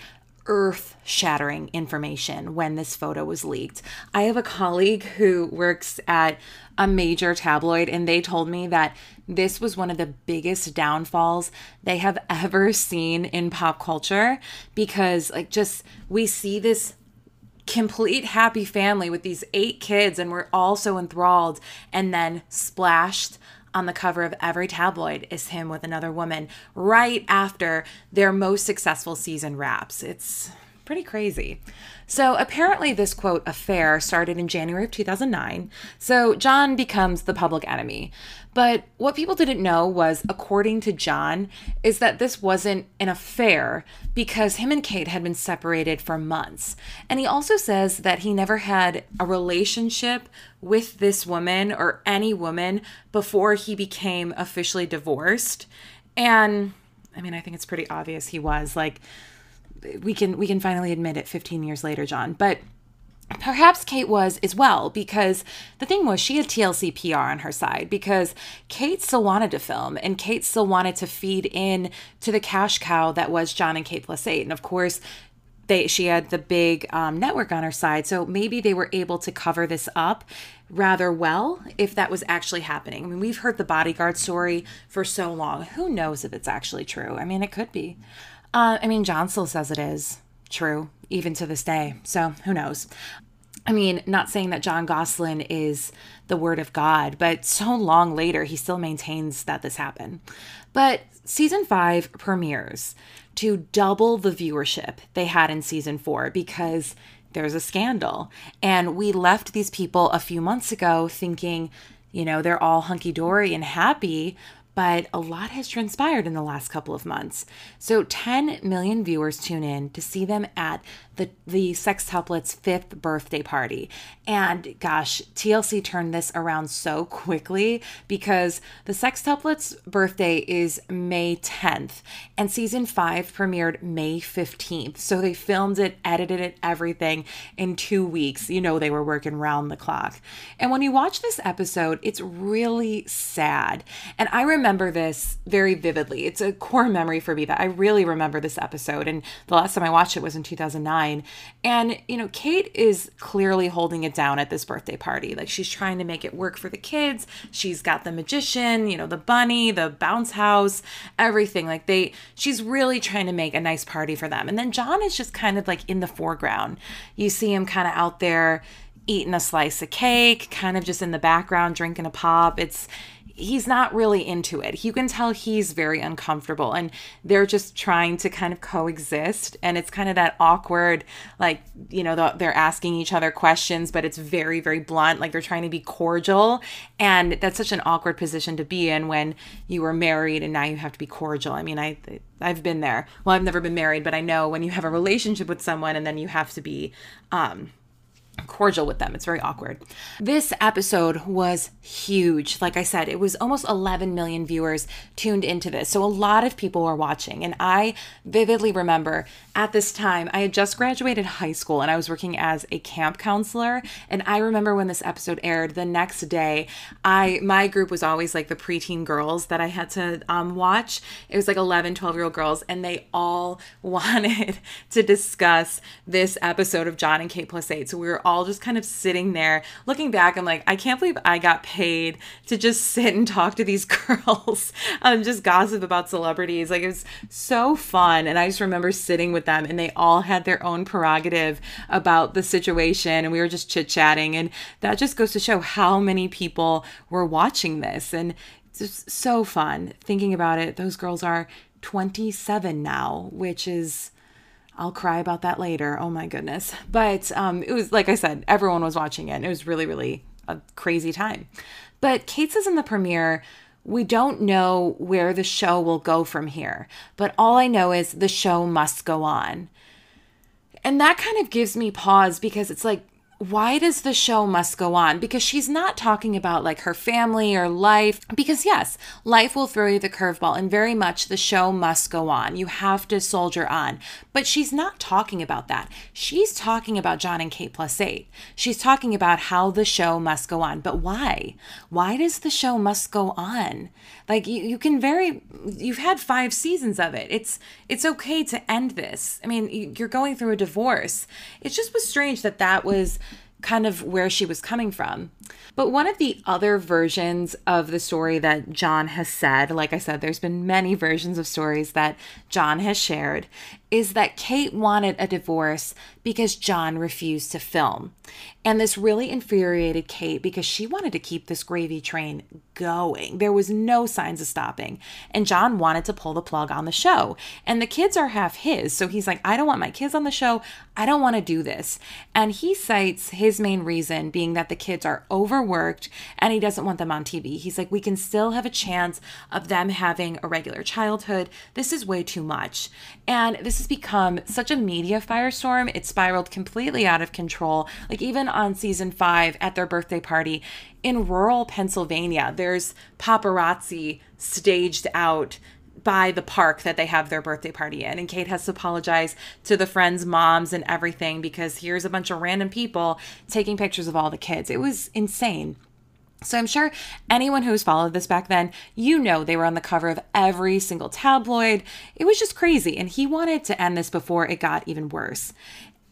[SPEAKER 1] earth shattering information when this photo was leaked. I have a colleague who works at a major tabloid, and they told me that this was one of the biggest downfalls they have ever seen in pop culture because, like, just we see this complete happy family with these eight kids, and we're all so enthralled. And then splashed on the cover of every tabloid is him with another woman right after their most successful season wraps. It's pretty crazy. So apparently, this quote affair started in January of 2009. So Jon becomes the public enemy. But what people didn't know was, according to Jon, is that this wasn't an affair because him and Kate had been separated for months. And he also says that he never had a relationship with this woman or any woman before he became officially divorced. And I mean, I think it's pretty obvious he was like we can we can finally admit it 15 years later, Jon. But Perhaps Kate was as well, because the thing was, she had TLC PR on her side because Kate still wanted to film and Kate still wanted to feed in to the cash cow that was Jon and Kate plus eight. And of course, they she had the big um, network on her side, so maybe they were able to cover this up rather well if that was actually happening. I mean, we've heard the bodyguard story for so long. Who knows if it's actually true? I mean, it could be. Uh, I mean, Jon still says it is true, even to this day. So who knows? I mean, not saying that Jon Gosselin is the word of God, but so long later, he still maintains that this happened. But season five premieres to double the viewership they had in season four because there's a scandal. And we left these people a few months ago thinking, you know, they're all hunky dory and happy but a lot has transpired in the last couple of months. So 10 million viewers tune in to see them at the, the sextuplet's fifth birthday party. And gosh, TLC turned this around so quickly because the sextuplet's birthday is May 10th and season five premiered May 15th. So they filmed it, edited it, everything in two weeks. You know, they were working round the clock. And when you watch this episode, it's really sad. And I remember this very vividly. It's a core memory for me that I really remember this episode. And the last time I watched it was in 2009. And, you know, Kate is clearly holding it down at this birthday party. Like she's trying to make it work for the kids. She's got the magician, you know, the bunny, the bounce house, everything. Like they, she's really trying to make a nice party for them. And then Jon is just kind of like in the foreground. You see him kind of out there eating a slice of cake, kind of just in the background drinking a pop. It's he's not really into it. You can tell he's very uncomfortable and they're just trying to kind of coexist and it's kind of that awkward like, you know, they're asking each other questions but it's very very blunt like they're trying to be cordial and that's such an awkward position to be in when you were married and now you have to be cordial. I mean, I I've been there. Well, I've never been married, but I know when you have a relationship with someone and then you have to be um cordial with them. It's very awkward. This episode was huge. Like I said, it was almost 11 million viewers tuned into this. So a lot of people were watching. And I vividly remember at this time, I had just graduated high school and I was working as a camp counselor. And I remember when this episode aired, the next day, I my group was always like the preteen girls that I had to um, watch. It was like 11, 12 year old girls, and they all wanted to discuss this episode of John and Kate Plus Eight. So we were all just kind of sitting there looking back. I'm like, I can't believe I got paid to just sit and talk to these girls, um, just gossip about celebrities. Like it was so fun. And I just remember sitting with them and they all had their own prerogative about the situation. And we were just chit chatting. And that just goes to show how many people were watching this. And it's just so fun thinking about it. Those girls are 27 now, which is I'll cry about that later. Oh my goodness. But um, it was, like I said, everyone was watching it. And It was really, really a crazy time. But Kate says in the premiere, we don't know where the show will go from here, but all I know is the show must go on. And that kind of gives me pause because it's like, why does the show must go on? Because she's not talking about like her family or life. Because, yes, life will throw you the curveball, and very much the show must go on. You have to soldier on. But she's not talking about that. She's talking about Jon and Kate plus eight. She's talking about how the show must go on. But why? Why does the show must go on? Like you, you can very you've had five seasons of it. It's it's okay to end this. I mean, you're going through a divorce. It just was strange that that was kind of where she was coming from. But one of the other versions of the story that Jon has said, like I said, there's been many versions of stories that Jon has shared, is that Kate wanted a divorce because Jon refused to film. And this really infuriated Kate because she wanted to keep this gravy train going. There was no signs of stopping. And Jon wanted to pull the plug on the show. And the kids are half his. So he's like, I don't want my kids on the show. I don't want to do this. And he cites his main reason being that the kids are overworked and he doesn't want them on TV. He's like, we can still have a chance of them having a regular childhood. This is way too much. And this has become such a media firestorm. It spiraled completely out of control. Like, even on season five at their birthday party in rural Pennsylvania, there's paparazzi staged out by the park that they have their birthday party in. And Kate has to apologize to the friends' moms and everything because here's a bunch of random people taking pictures of all the kids. It was insane. So I'm sure anyone who's followed this back then, you know they were on the cover of every single tabloid. It was just crazy. And he wanted to end this before it got even worse.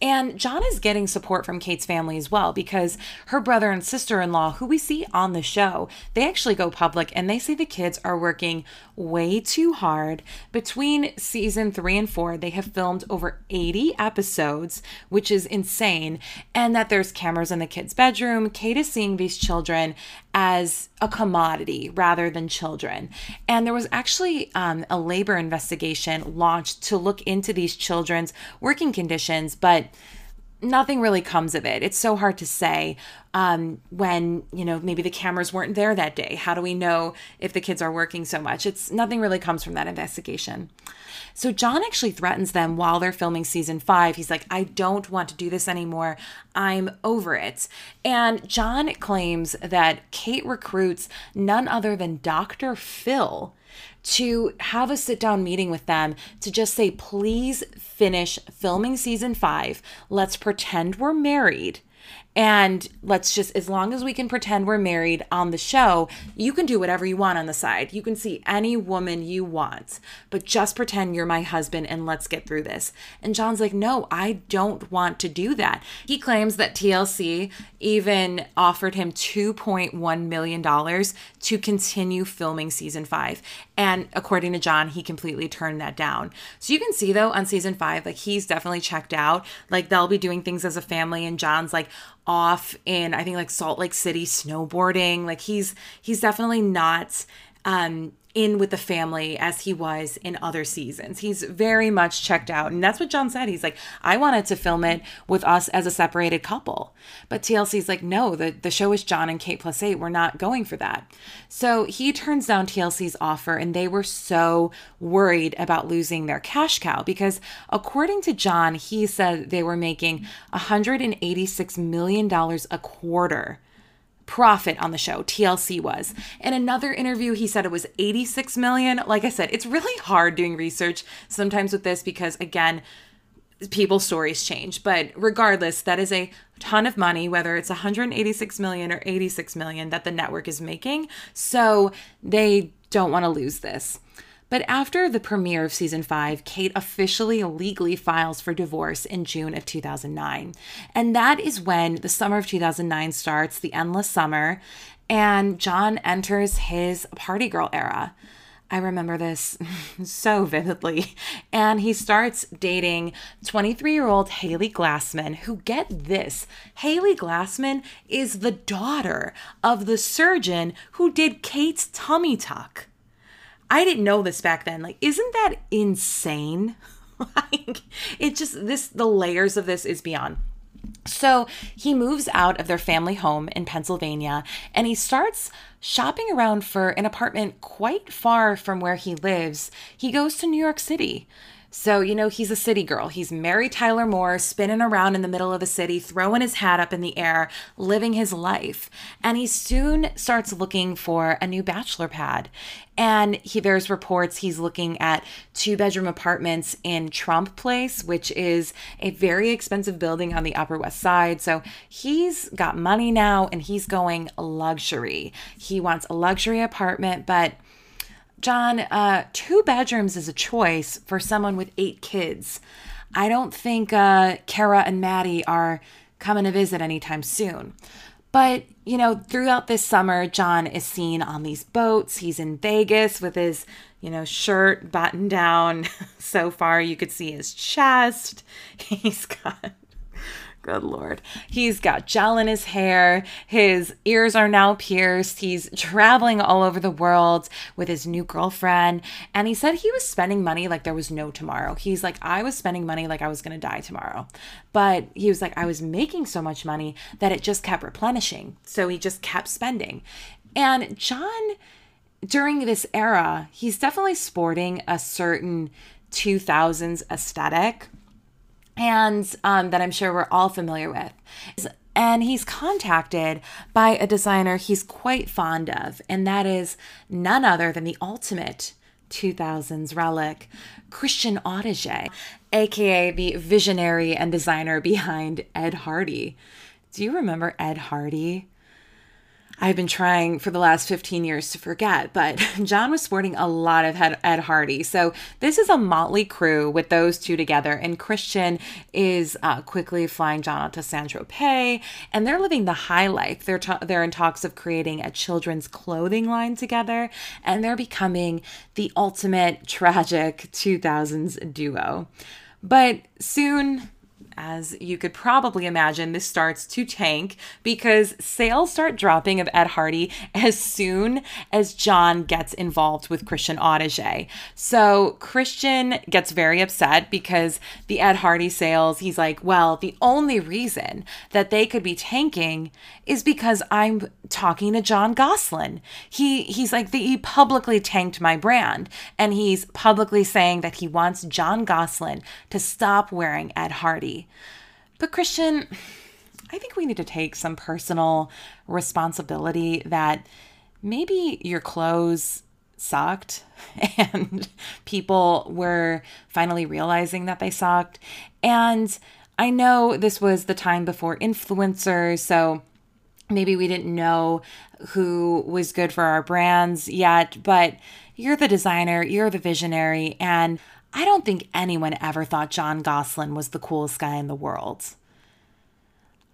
[SPEAKER 1] And Jon is getting support from Kate's family as well because her brother and sister in law, who we see on the show, they actually go public and they say the kids are working way too hard. Between season three and four, they have filmed over 80 episodes, which is insane. And that there's cameras in the kids' bedroom. Kate is seeing these children as a commodity rather than children. And there was actually um, a labor investigation launched to look into these children's working conditions, but nothing really comes of it. It's so hard to say um, when, you know, maybe the cameras weren't there that day. How do we know if the kids are working so much? It's nothing really comes from that investigation. So Jon actually threatens them while they're filming season five. He's like, I don't want to do this anymore. I'm over it. And Jon claims that Kate recruits none other than Dr. Phil to have a sit down meeting with them to just say, please finish filming season five. Let's pretend we're married and let's just, as long as we can pretend we're married on the show, you can do whatever you want on the side. You can see any woman you want, but just pretend you're my husband and let's get through this. And Jon's like, no, I don't want to do that. He claims that TLC even offered him $2.1 million to continue filming season five. And according to Jon, he completely turned that down. So you can see though on season five, like he's definitely checked out. Like they'll be doing things as a family, and Jon's like, off in I think like Salt Lake City snowboarding. Like he's he's definitely not um in with the family as he was in other seasons. He's very much checked out. And that's what Jon said. He's like, I wanted to film it with us as a separated couple. But TLC's like, no, the, the show is Jon and Kate plus eight. We're not going for that. So he turns down TLC's offer, and they were so worried about losing their cash cow because, according to Jon, he said they were making $186 million a quarter profit on the show TLC was. In another interview he said it was 86 million. Like I said, it's really hard doing research sometimes with this because again, people's stories change. But regardless, that is a ton of money whether it's 186 million or 86 million that the network is making. So they don't want to lose this. But after the premiere of season five, Kate officially legally files for divorce in June of 2009. And that is when the summer of 2009 starts, the endless summer, and Jon enters his party girl era. I remember this so vividly. And he starts dating 23 year old Hailey Glassman, who, get this, Hailey Glassman is the daughter of the surgeon who did Kate's tummy tuck. I didn't know this back then. Like, isn't that insane? like, it just, this, the layers of this is beyond. So he moves out of their family home in Pennsylvania and he starts shopping around for an apartment quite far from where he lives. He goes to New York City. So, you know, he's a city girl. He's Mary Tyler Moore, spinning around in the middle of the city, throwing his hat up in the air, living his life. And he soon starts looking for a new bachelor pad. And he there's reports he's looking at two bedroom apartments in Trump Place, which is a very expensive building on the Upper West Side. So he's got money now and he's going luxury. He wants a luxury apartment, but Jon, uh, two bedrooms is a choice for someone with eight kids. I don't think uh, Cara and Mady are coming to visit anytime soon. But, you know, throughout this summer, Jon is seen on these boats. He's in Vegas with his, you know, shirt buttoned down. so far, you could see his chest. He's got Good Lord. He's got gel in his hair. His ears are now pierced. He's traveling all over the world with his new girlfriend. And he said he was spending money like there was no tomorrow. He's like, I was spending money like I was going to die tomorrow. But he was like, I was making so much money that it just kept replenishing. So he just kept spending. And Jon, during this era, he's definitely sporting a certain 2000s aesthetic and um, that I'm sure we're all familiar with. And he's contacted by a designer he's quite fond of, and that is none other than the ultimate 2000s relic, Christian Audigier, aka the visionary and designer behind Ed Hardy. Do you remember Ed Hardy? I've been trying for the last 15 years to forget, but Jon was sporting a lot of Ed Hardy. So this is a motley crew with those two together. And Christian is uh, quickly flying Jon out to San Tropez, and they're living the high life. They're, ta- they're in talks of creating a children's clothing line together, and they're becoming the ultimate tragic 2000s duo. But soon, as you could probably imagine, this starts to tank because sales start dropping of Ed Hardy as soon as Jon gets involved with Christian Audigier. So Christian gets very upset because the Ed Hardy sales, he's like, well, the only reason that they could be tanking is because I'm talking to Jon Gosselin. He he's like the, he publicly tanked my brand and he's publicly saying that he wants Jon Gosselin to stop wearing Ed Hardy. But Christian, I think we need to take some personal responsibility that maybe your clothes sucked and people were finally realizing that they sucked. And I know this was the time before influencers, so maybe we didn't know who was good for our brands yet, but you're the designer, you're the visionary, and I don't think anyone ever thought Jon Gosselin was the coolest guy in the world.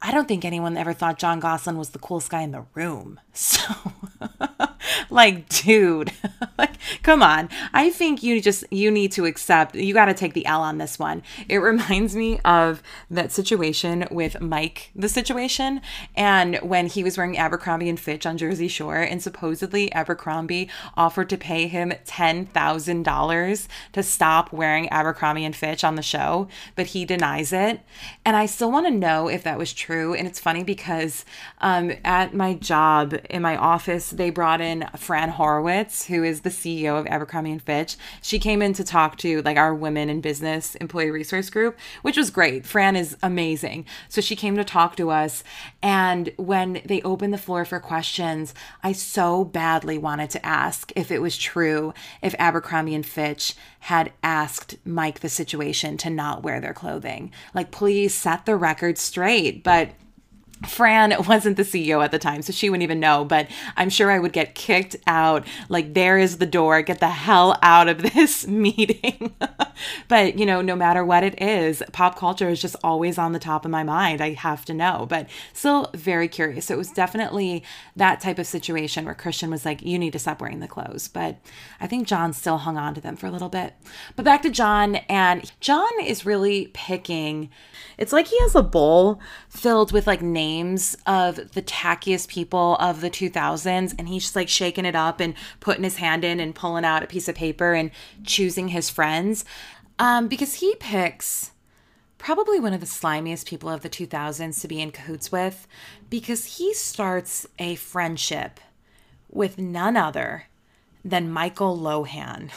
[SPEAKER 1] I don't think anyone ever thought Jon Gosselin was the coolest guy in the room. So, like, dude, like, come on. I think you just you need to accept. You got to take the L on this one. It reminds me of that situation with Mike, the situation, and when he was wearing Abercrombie and Fitch on Jersey Shore, and supposedly Abercrombie offered to pay him ten thousand dollars to stop wearing Abercrombie and Fitch on the show, but he denies it. And I still want to know if that was true. And it's funny because um, at my job in my office, they brought in Fran Horowitz, who is the CEO of Abercrombie and Fitch. She came in to talk to like our women in business employee resource group, which was great. Fran is amazing. So she came to talk to us. And when they opened the floor for questions, I so badly wanted to ask if it was true if Abercrombie and Fitch had asked Mike the situation to not wear their clothing. Like, please set the record straight. But Fran wasn't the CEO at the time, so she wouldn't even know, but I'm sure I would get kicked out. Like, there is the door, get the hell out of this meeting. but, you know, no matter what it is, pop culture is just always on the top of my mind. I have to know, but still very curious. So it was definitely that type of situation where Christian was like, you need to stop wearing the clothes. But I think Jon still hung on to them for a little bit. But back to Jon, and Jon is really picking, it's like he has a bowl filled with like names of the tackiest people of the 2000s and he's just like shaking it up and putting his hand in and pulling out a piece of paper and choosing his friends um, because he picks probably one of the slimiest people of the 2000s to be in cahoots with because he starts a friendship with none other than Michael Lohan.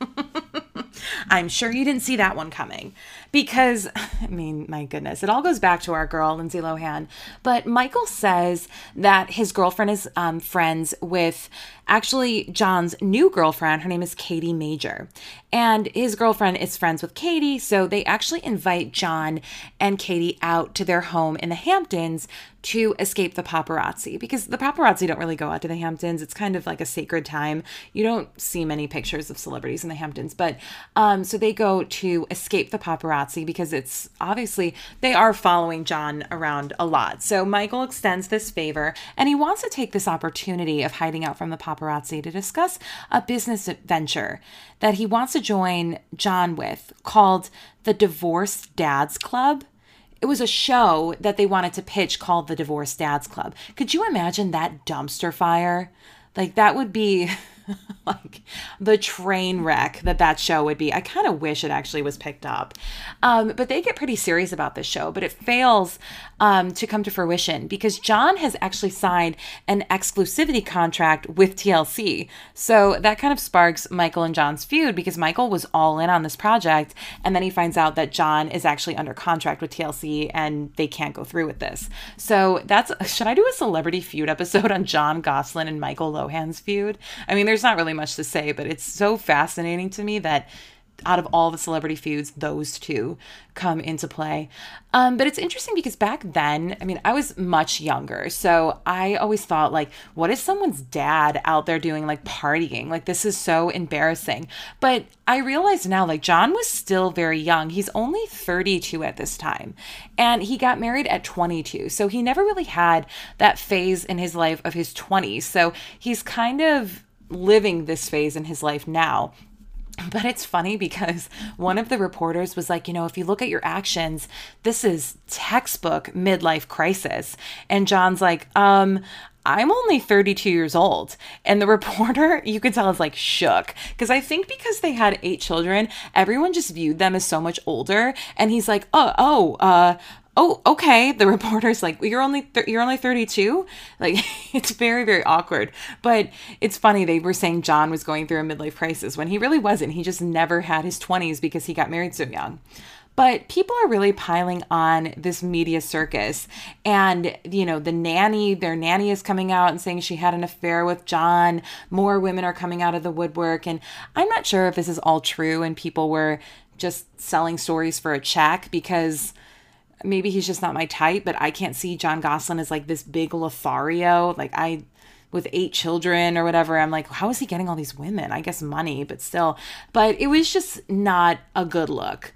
[SPEAKER 1] I'm sure you didn't see that one coming because, I mean, my goodness, it all goes back to our girl, Lindsay Lohan. But Michael says that his girlfriend is um, friends with actually Jon's new girlfriend. Her name is Katie Major. And his girlfriend is friends with Katie. So they actually invite Jon and Katie out to their home in the Hamptons to escape the paparazzi because the paparazzi don't really go out to the Hamptons. It's kind of like a sacred time. You don't see many pictures of celebrities in the Hamptons, but um, so they go to escape the paparazzi paparazzi because it's obviously they are following Jon around a lot. So Michael extends this favor and he wants to take this opportunity of hiding out from the paparazzi to discuss a business venture that he wants to join Jon with called the Divorced Dads Club it was a show that they wanted to pitch called the Divorced Dads Club. Could you imagine that dumpster fire? Like that would be like the train wreck that that show would be. I kind of wish it actually was picked up. Um, but they get pretty serious about this show, but it fails um, to come to fruition because Jon has actually signed an exclusivity contract with TLC. So that kind of sparks Michael and Jon's feud because Michael was all in on this project and then he finds out that Jon is actually under contract with TLC and they can't go through with this. So that's should I do a celebrity feud episode on Jon Gosselin and Michael Lohan's feud? I mean, there's not really much to say, but it's so fascinating to me that out of all the celebrity feuds, those two come into play. Um, but it's interesting because back then, I mean, I was much younger. So I always thought, like, what is someone's dad out there doing, like, partying? Like, this is so embarrassing. But I realize now, like, Jon was still very young. He's only 32 at this time. And he got married at 22. So he never really had that phase in his life of his 20s. So he's kind of living this phase in his life now. But it's funny because one of the reporters was like, you know, if you look at your actions, this is textbook midlife crisis. And Jon's like, um, I'm only 32 years old. And the reporter, you could tell, is like shook. Because I think because they had eight children, everyone just viewed them as so much older. And he's like, oh, oh, uh, oh okay. The reporter's like you're only th- you're only 32 like it's very very awkward. But it's funny they were saying jon was going through a midlife crisis when he really wasn't. He just never had his 20s because he got married so young. But people are really piling on this media circus. And you know the nanny their nanny is coming out and saying she had an affair with jon. More women are coming out of the woodwork. And i'm not sure if this is all true and people were just selling stories for a check because maybe he's just not my type, but I can't see Jon Gosselin as like this big Lothario. Like I with eight children or whatever. I'm like, how is he getting all these women? I guess money, but still. But it was just not a good look.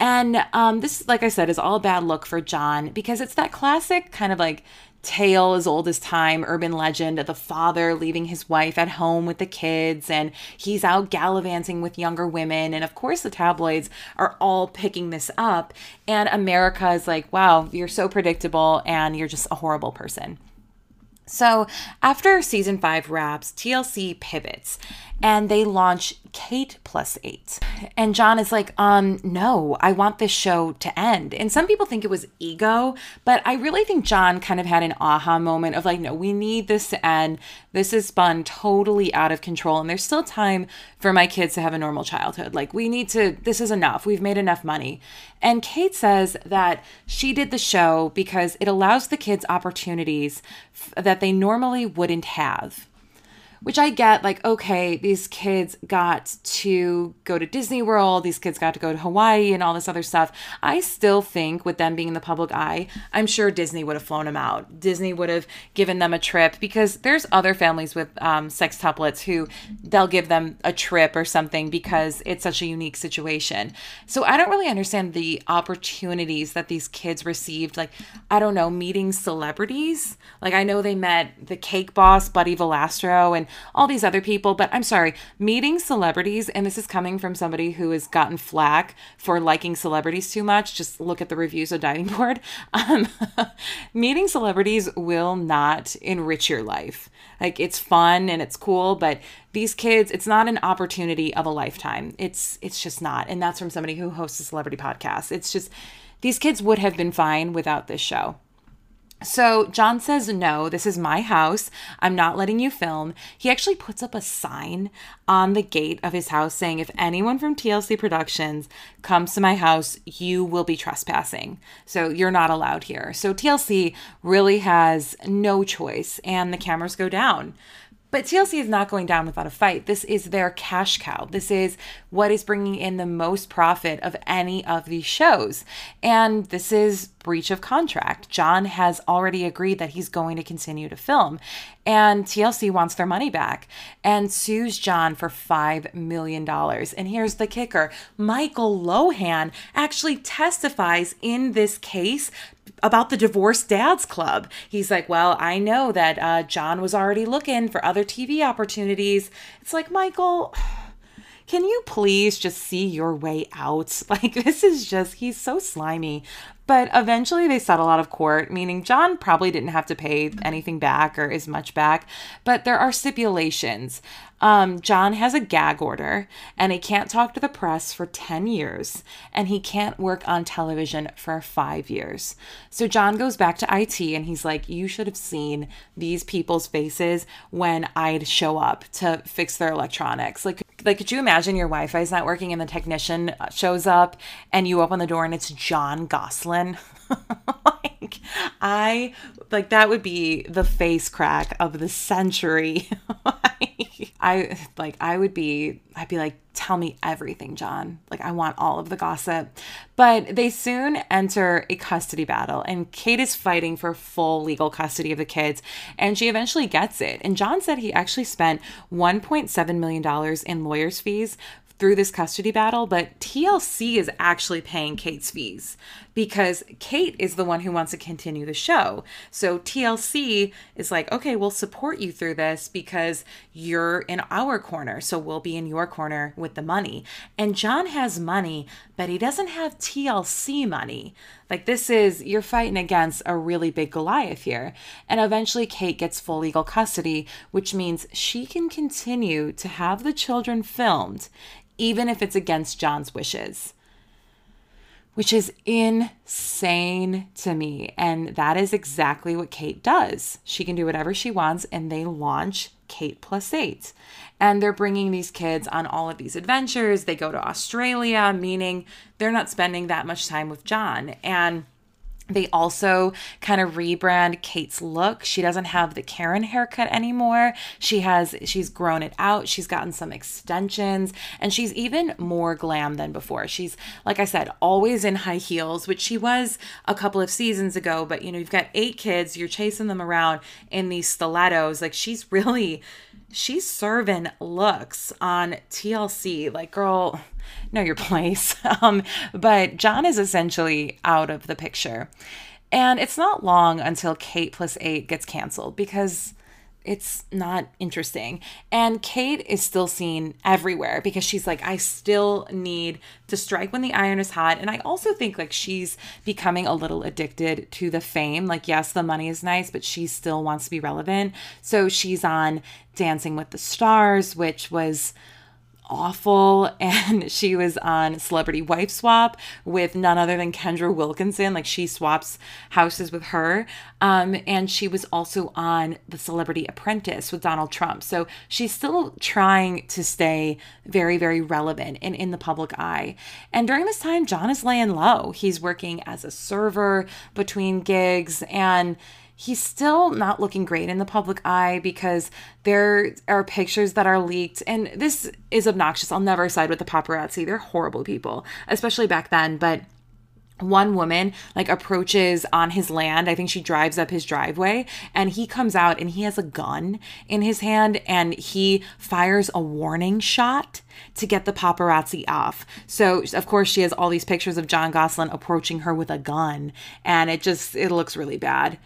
[SPEAKER 1] And um, this, like I said, is all a bad look for Jon because it's that classic kind of like tale as old as time, urban legend of the father leaving his wife at home with the kids and he's out gallivanting with younger women. And of course, the tabloids are all picking this up. And America is like, wow, you're so predictable and you're just a horrible person. So, after season five wraps, TLC pivots and they launch Kate plus eight. And Jon is like, um, no, I want this show to end. And some people think it was ego, but I really think Jon kind of had an aha moment of like, no, we need this to end. This is spun totally out of control. And there's still time for my kids to have a normal childhood. Like, we need to, this is enough. We've made enough money. And Kate says that she did the show because it allows the kids opportunities f- that they normally wouldn't have which I get like, okay, these kids got to go to Disney World, these kids got to go to Hawaii and all this other stuff. I still think, with them being in the public eye, I'm sure Disney would have flown them out. Disney would have given them a trip because there's other families with um, sextuplets who they'll give them a trip or something because it's such a unique situation. So I don't really understand the opportunities that these kids received. Like, I don't know, meeting celebrities. Like, I know they met the cake boss, Buddy Valastro, and all these other people. But I'm sorry, meeting celebrities, and this is coming from somebody who has gotten flack for liking celebrities too much. Just look at the reviews of Diving Board. Um, meeting celebrities will not enrich your life. Like it's fun and it's cool, but these kids, it's not an opportunity of a lifetime. It's it's just not. And that's from somebody who hosts a celebrity podcast. It's just these kids would have been fine without this show. So Jon says, No, this is my house. I'm not letting you film. He actually puts up a sign on the gate of his house saying, If anyone from TLC Productions comes to my house, you will be trespassing. So you're not allowed here. So TLC really has no choice, and the cameras go down. But TLC is not going down without a fight. This is their cash cow. This is what is bringing in the most profit of any of these shows. And this is breach of contract. Jon has already agreed that he's going to continue to film. And TLC wants their money back and sues Jon for $5 million. And here's the kicker Michael Lohan actually testifies in this case about the divorced dads club. He's like, Well, I know that uh, Jon was already looking for other TV opportunities. It's like, Michael. Can you please just see your way out? Like, this is just, he's so slimy. But eventually they settle out of court, meaning Jon probably didn't have to pay anything back or as much back, but there are stipulations. Um, Jon has a gag order and he can't talk to the press for 10 years and he can't work on television for five years. So Jon goes back to IT and he's like, You should have seen these people's faces when I'd show up to fix their electronics. Like, like could you imagine your Wi-Fi is not working and the technician shows up and you open the door and it's Jon Gosselin? like I like that would be the face crack of the century. I like I would be I'd be like tell me everything, Jon. Like I want all of the gossip. But they soon enter a custody battle and Kate is fighting for full legal custody of the kids and she eventually gets it. And Jon said he actually spent 1.7 million dollars in lawyers fees through this custody battle, but TLC is actually paying Kate's fees because Kate is the one who wants to continue the show. So TLC is like, okay, we'll support you through this because you're in our corner. So we'll be in your corner with the money. And Jon has money, but he doesn't have TLC money. Like, this is, you're fighting against a really big Goliath here. And eventually, Kate gets full legal custody, which means she can continue to have the children filmed even if it's against Jon's wishes, which is insane to me. And that is exactly what Kate does. She can do whatever she wants, and they launch Kate Plus Eight. And they're bringing these kids on all of these adventures. They go to Australia, meaning they're not spending that much time with Jon. And they also kind of rebrand Kate's look. She doesn't have the Karen haircut anymore. She has she's grown it out. She's gotten some extensions and she's even more glam than before. She's like I said, always in high heels, which she was a couple of seasons ago, but you know, you've got eight kids, you're chasing them around in these stilettos. Like she's really she's serving looks on TLC. Like girl, know your place. Um, but Jon is essentially out of the picture. And it's not long until Kate plus eight gets canceled because it's not interesting. And Kate is still seen everywhere because she's like, I still need to strike when the iron is hot. And I also think like she's becoming a little addicted to the fame. Like, yes, the money is nice, but she still wants to be relevant. So she's on Dancing with the Stars, which was awful and she was on celebrity wife swap with none other than kendra wilkinson. Like she swaps houses with her. Um, and she was also on the celebrity apprentice with donald trump. So she's still trying to stay very very relevant and in the public eye. And during this time jon is laying low. He's working as a server between gigs and he's still not looking great in the public eye because there are pictures that are leaked. And this is obnoxious. I'll never side with the paparazzi. They're horrible people, especially back then. But one woman like approaches on his land i think she drives up his driveway and he comes out and he has a gun in his hand and he fires a warning shot to get the paparazzi off so of course she has all these pictures of jon gosselin approaching her with a gun and it just it looks really bad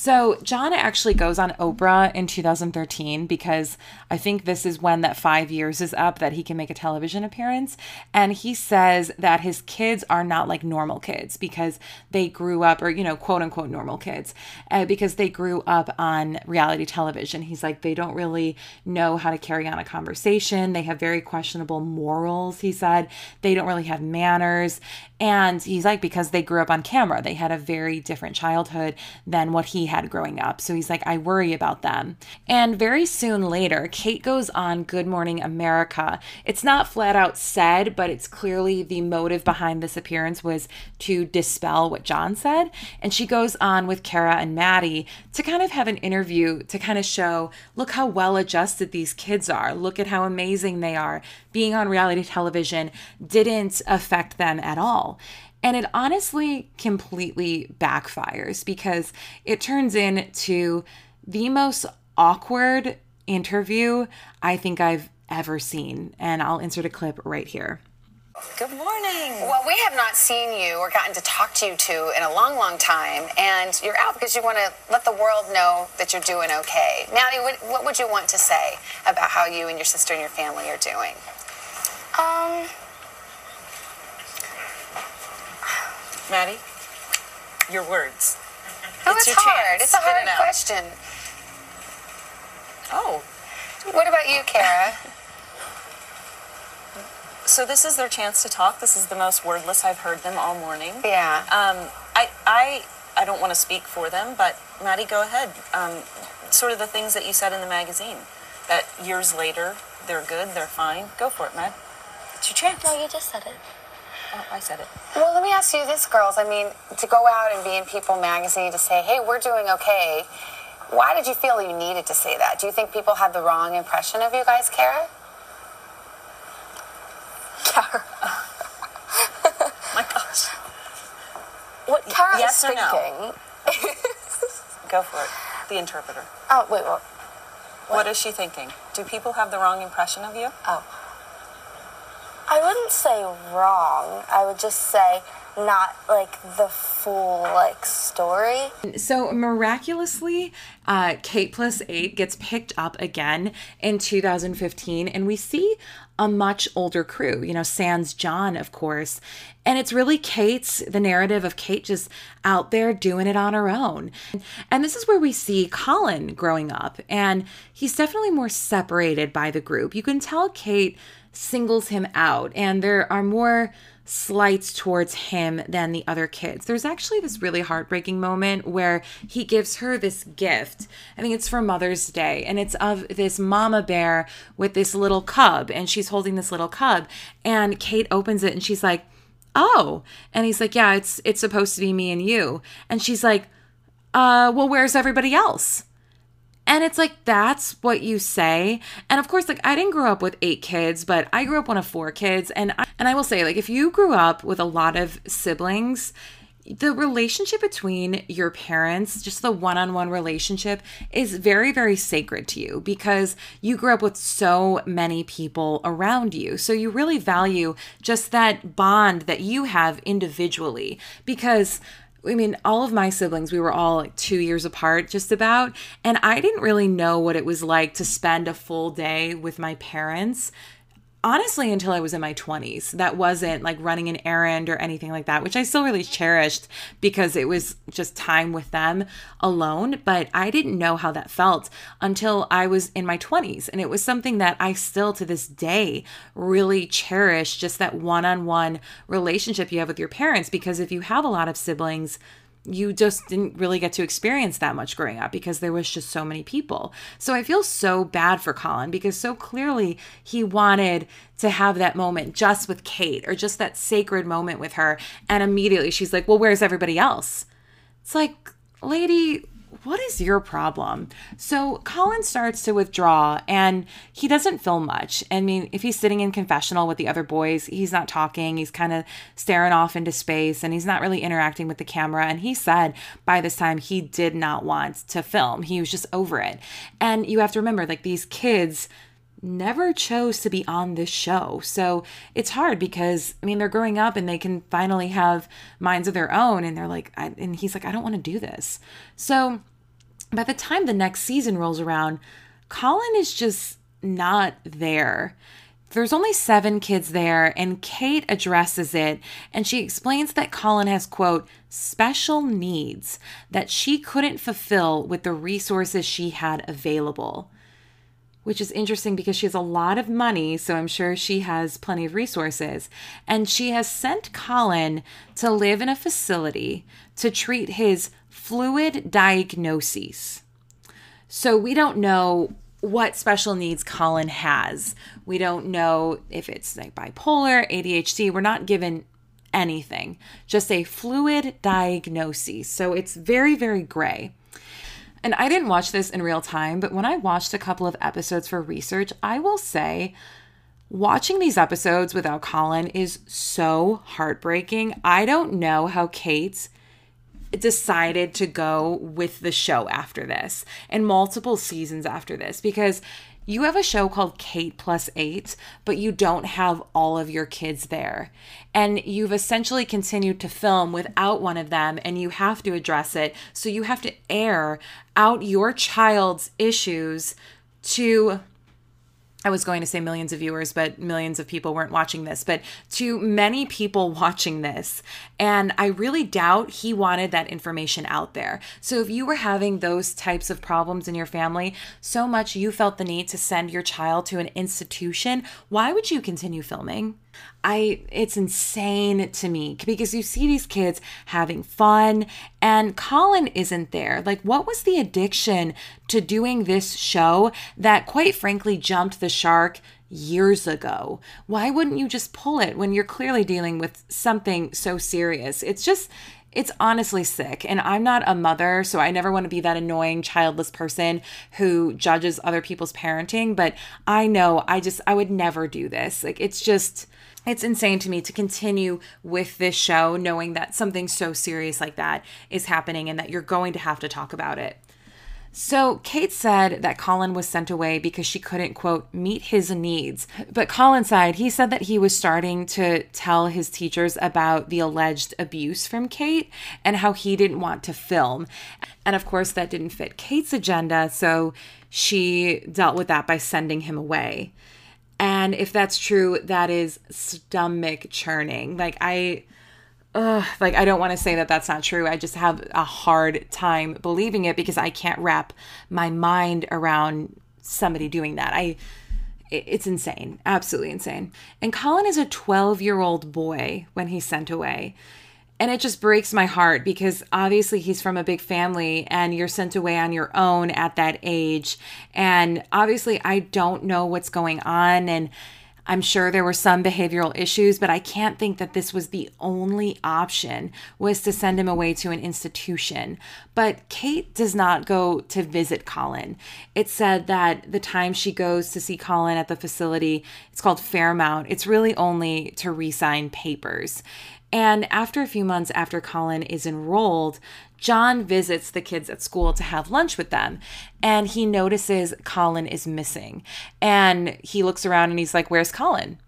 [SPEAKER 1] so, Jon actually goes on Oprah in 2013 because I think this is when that five years is up that he can make a television appearance. And he says that his kids are not like normal kids because they grew up, or, you know, quote unquote normal kids, uh, because they grew up on reality television. He's like, they don't really know how to carry on a conversation. They have very questionable morals, he said. They don't really have manners. And he's like, because they grew up on camera, they had a very different childhood than what he had growing up. So he's like, I worry about them. And very soon later, Kate goes on Good Morning America. It's not flat out said, but it's clearly the motive behind this appearance was to dispel what Jon said. And she goes on with Cara and Mady to kind of have an interview to kind of show look how well adjusted these kids are. Look at how amazing they are. Being on reality television didn't affect them at all. And it honestly completely backfires because it turns into the most awkward interview I think I've ever seen. And I'll insert a clip right here.
[SPEAKER 5] Good morning.
[SPEAKER 6] Well, we have not seen you or gotten to talk to you two in a long, long time, and you're out because you want to let the world know that you're doing okay. Mady, what, what would you want to say about how you and your sister and your family are doing?
[SPEAKER 7] Um,
[SPEAKER 5] Mady, your words.
[SPEAKER 6] Oh,
[SPEAKER 5] It's
[SPEAKER 6] it's,
[SPEAKER 5] your
[SPEAKER 6] hard.
[SPEAKER 5] chance.
[SPEAKER 6] It's a
[SPEAKER 5] Spit
[SPEAKER 6] hard
[SPEAKER 5] it
[SPEAKER 6] question.
[SPEAKER 5] Oh,
[SPEAKER 6] What about you, Cara?
[SPEAKER 5] so this is their chance to talk. This is the most wordless I've heard them all morning.
[SPEAKER 6] yeah.
[SPEAKER 5] Um, I, I, I don't want to speak for them, but Mady, go ahead. Um, sort of the things that you said in the magazine. That years later, they're good, they're fine. Go for it, Mad. It's your chance.
[SPEAKER 7] no, you just said it.
[SPEAKER 5] Oh, I said it.
[SPEAKER 6] Well, let me ask you this, girls. I mean, to go out and be in People magazine to say, hey, we're doing okay, why did you feel you needed to say that? Do you think people had the wrong impression of you guys, Cara?
[SPEAKER 7] Cara.
[SPEAKER 5] My gosh.
[SPEAKER 7] What Cara
[SPEAKER 5] yes
[SPEAKER 7] is
[SPEAKER 5] or no?
[SPEAKER 7] thinking.
[SPEAKER 5] Go for it. The interpreter.
[SPEAKER 7] Oh, wait, what?
[SPEAKER 5] What is she thinking? Do people have the wrong impression of you?
[SPEAKER 7] Oh. I wouldn't say wrong. I would just say not like the full like story.
[SPEAKER 1] So miraculously, uh, Kate plus eight gets picked up again in 2015, and we see a much older crew. You know, Sans Jon, of course, and it's really Kate's the narrative of Kate just out there doing it on her own. And this is where we see Collin growing up, and he's definitely more separated by the group. You can tell Kate singles him out, and there are more slights towards him than the other kids. There's actually this really heartbreaking moment where he gives her this gift. I think it's for Mother's Day, and it's of this mama bear with this little cub, and she's holding this little cub. And Kate opens it and she's like, "Oh." And he's like, "Yeah, it's it's supposed to be me and you." And she's like, "Uh, well, where's everybody else?" And it's like, that's what you say. And of course, like, I didn't grow up with eight kids, but I grew up one of four kids. And I, and I will say, like, if you grew up with a lot of siblings, the relationship between your parents, just the one on one relationship, is very, very sacred to you because you grew up with so many people around you. So you really value just that bond that you have individually because. I mean, all of my siblings, we were all like two years apart, just about. And I didn't really know what it was like to spend a full day with my parents honestly until I was in my 20s. That wasn't like running an errand or anything like that, which I still really cherished because it was just time with them alone. But I didn't know how that felt until I was in my 20s. And it was something that I still to this day really cherish just that one on one relationship you have with your parents. Because if you have a lot of siblings, you just didn't really get to experience that much growing up because there was just so many people. So I feel so bad for Collin because so clearly he wanted to have that moment just with Kate or just that sacred moment with her. And immediately she's like, Well, where's everybody else? It's like, lady, what is your problem? So Collin starts to withdraw and he doesn't film much. I mean, if he's sitting in confessional with the other boys, he's not talking. He's kind of staring off into space and he's not really interacting with the camera. And he said by this time he did not want to film. He was just over it. And you have to remember, like, these kids never chose to be on this show. So it's hard because I mean they're growing up and they can finally have minds of their own and they're like I, and he's like I don't want to do this. So by the time the next season rolls around, Collin is just not there. There's only seven kids there, and Kate addresses it and she explains that Collin has, quote, special needs that she couldn't fulfill with the resources she had available. Which is interesting because she has a lot of money, so I'm sure she has plenty of resources. And she has sent Collin to live in a facility to treat his fluid diagnoses. So we don't know what special needs Collin has. We don't know if it's like bipolar, ADHD. We're not given anything, just a fluid diagnosis. So it's very, very gray. And I didn't watch this in real time, but when I watched a couple of episodes for research, I will say watching these episodes without Collin is so heartbreaking. I don't know how Kate decided to go with the show after this and multiple seasons after this because you have a show called Kate Plus Eight, but you don't have all of your kids there. And you've essentially continued to film without one of them, and you have to address it. So you have to air out your child's issues to I was going to say millions of viewers, but millions of people weren't watching this, but to many people watching this. And I really doubt he wanted that information out there. So if you were having those types of problems in your family, so much you felt the need to send your child to an institution, why would you continue filming? I it's insane to me because you see these kids having fun and Collin isn't there. Like what was the addiction to doing this show that quite frankly jumped the shark years ago? Why wouldn't you just pull it when you're clearly dealing with something so serious? It's just it's honestly sick. And I'm not a mother, so I never want to be that annoying childless person who judges other people's parenting, but I know I just I would never do this. Like it's just it's insane to me to continue with this show knowing that something so serious like that is happening and that you're going to have to talk about it. So, Kate said that Collin was sent away because she couldn't, quote, meet his needs. But Collin said he said that he was starting to tell his teachers about the alleged abuse from Kate and how he didn't want to film. And of course, that didn't fit Kate's agenda. So, she dealt with that by sending him away. And if that's true, that is stomach churning. Like I Ugh, like I don't want to say that that's not true. I just have a hard time believing it because I can't wrap my mind around somebody doing that. I it's insane, absolutely insane. And Collin is a 12-year-old boy when he's sent away. And it just breaks my heart because obviously he's from a big family and you're sent away on your own at that age. And obviously, I don't know what's going on. And I'm sure there were some behavioral issues, but I can't think that this was the only option was to send him away to an institution. But Kate does not go to visit Collin. It said that the time she goes to see Collin at the facility, it's called Fairmount. It's really only to re-sign papers. And after a few months after Collin is enrolled, Jon visits the kids at school to have lunch with them. And he notices Collin is missing. And he looks around and he's like, Where's Collin?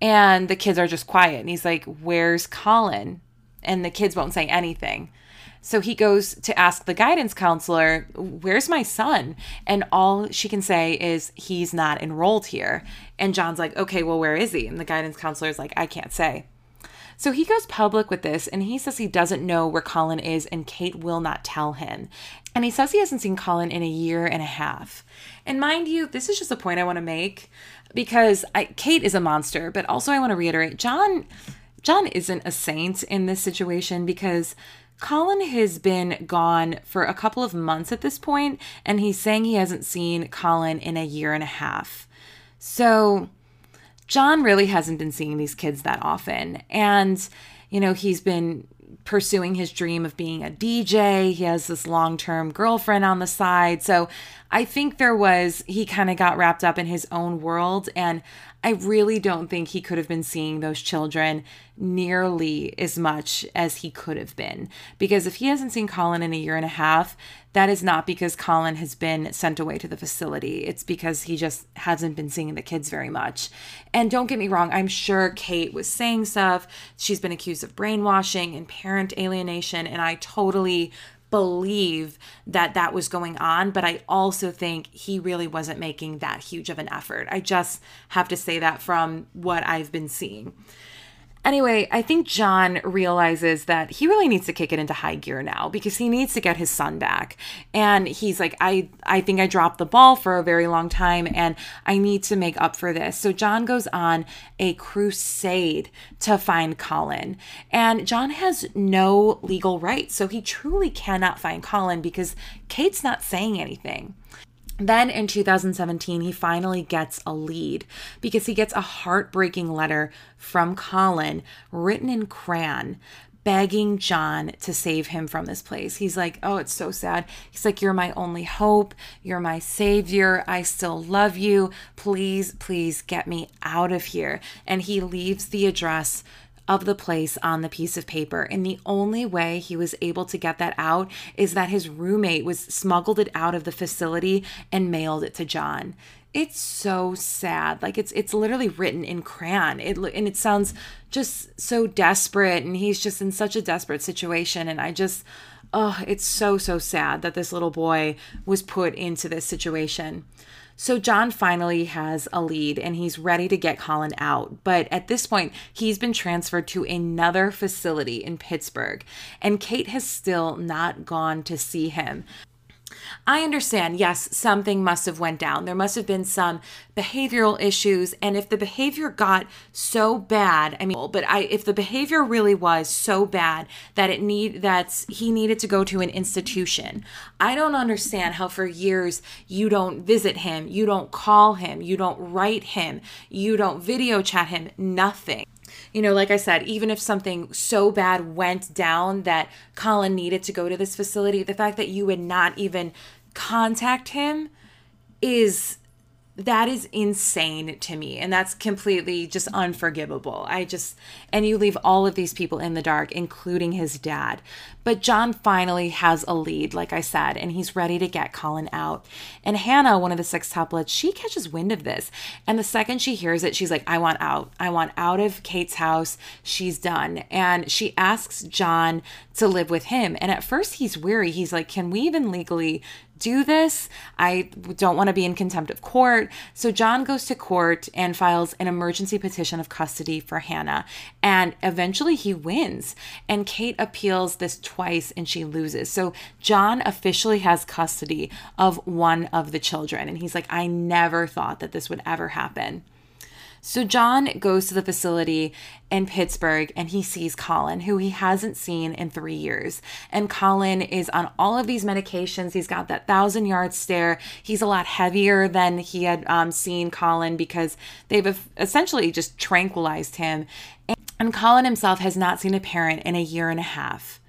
[SPEAKER 1] And the kids are just quiet. And he's like, Where's Collin? And the kids won't say anything. So he goes to ask the guidance counselor, Where's my son? And all she can say is, He's not enrolled here. And Jon's like, Okay, well, where is he? And the guidance counselor is like, I can't say. So he goes public with this and he says he doesn't know where Collin is and Kate will not tell him. And he says he hasn't seen Collin in a year and a half. And mind you, this is just a point I want to make because I, Kate is a monster, but also I want to reiterate Jon Jon isn't a saint in this situation because Collin has been gone for a couple of months at this point, and he's saying he hasn't seen Collin in a year and a half. So Jon really hasn't been seeing these kids that often. And, you know, he's been pursuing his dream of being a DJ. He has this long term girlfriend on the side. So I think there was, he kind of got wrapped up in his own world. And I really don't think he could have been seeing those children nearly as much as he could have been. Because if he hasn't seen Collin in a year and a half, that is not because Collin has been sent away to the facility. It's because he just hasn't been seeing the kids very much. And don't get me wrong, I'm sure Kate was saying stuff. She's been accused of brainwashing and parent alienation. And I totally believe that that was going on, but I also think he really wasn't making that huge of an effort. I just have to say that from what I've been seeing. Anyway, I think Jon realizes that he really needs to kick it into high gear now because he needs to get his son back. And he's like, I, I think I dropped the ball for a very long time and I need to make up for this. So Jon goes on a crusade to find Collin. And Jon has no legal rights. So he truly cannot find Collin because Kate's not saying anything. Then in 2017, he finally gets a lead because he gets a heartbreaking letter from Collin written in crayon begging Jon to save him from this place. He's like, Oh, it's so sad. He's like, You're my only hope. You're my savior. I still love you. Please, please get me out of here. And he leaves the address of the place on the piece of paper. And the only way he was able to get that out is that his roommate was smuggled it out of the facility and mailed it to Jon. It's so sad. Like it's it's literally written in crayon. It and it sounds just so desperate and he's just in such a desperate situation and I just oh, it's so so sad that this little boy was put into this situation. So Jon finally has a lead and he's ready to get Collin out. But at this point, he's been transferred to another facility in Pittsburgh, and Kate has still not gone to see him. I understand, yes, something must have went down. There must have been some behavioral issues and if the behavior got so bad, I mean, but I if the behavior really was so bad that it need that he needed to go to an institution. I don't understand how for years you don't visit him, you don't call him, you don't write him, you don't video chat him, nothing you know, like I said, even if something so bad went down that Collin needed to go to this facility, the fact that you would not even contact him is that is insane to me and that's completely just unforgivable. I just and you leave all of these people in the dark including his dad. But jon finally has a lead like i said and he's ready to get collin out. And hannah one of the sextuplets she catches wind of this. And the second she hears it she's like i want out. I want out of kate's house. She's done. And she asks jon to live with him. And at first he's weary. He's like can we even legally do this. I don't want to be in contempt of court. So Jon goes to court and files an emergency petition of custody for Hannah. And eventually he wins. And Kate appeals this twice and she loses. So Jon officially has custody of one of the children. And he's like, I never thought that this would ever happen. So Jon goes to the facility in Pittsburgh and he sees Collin, who he hasn't seen in three years. And Collin is on all of these medications. He's got that thousand yard stare. He's a lot heavier than he had um, seen Collin because they've essentially just tranquilized him. And Collin himself has not seen a parent in a year and a half.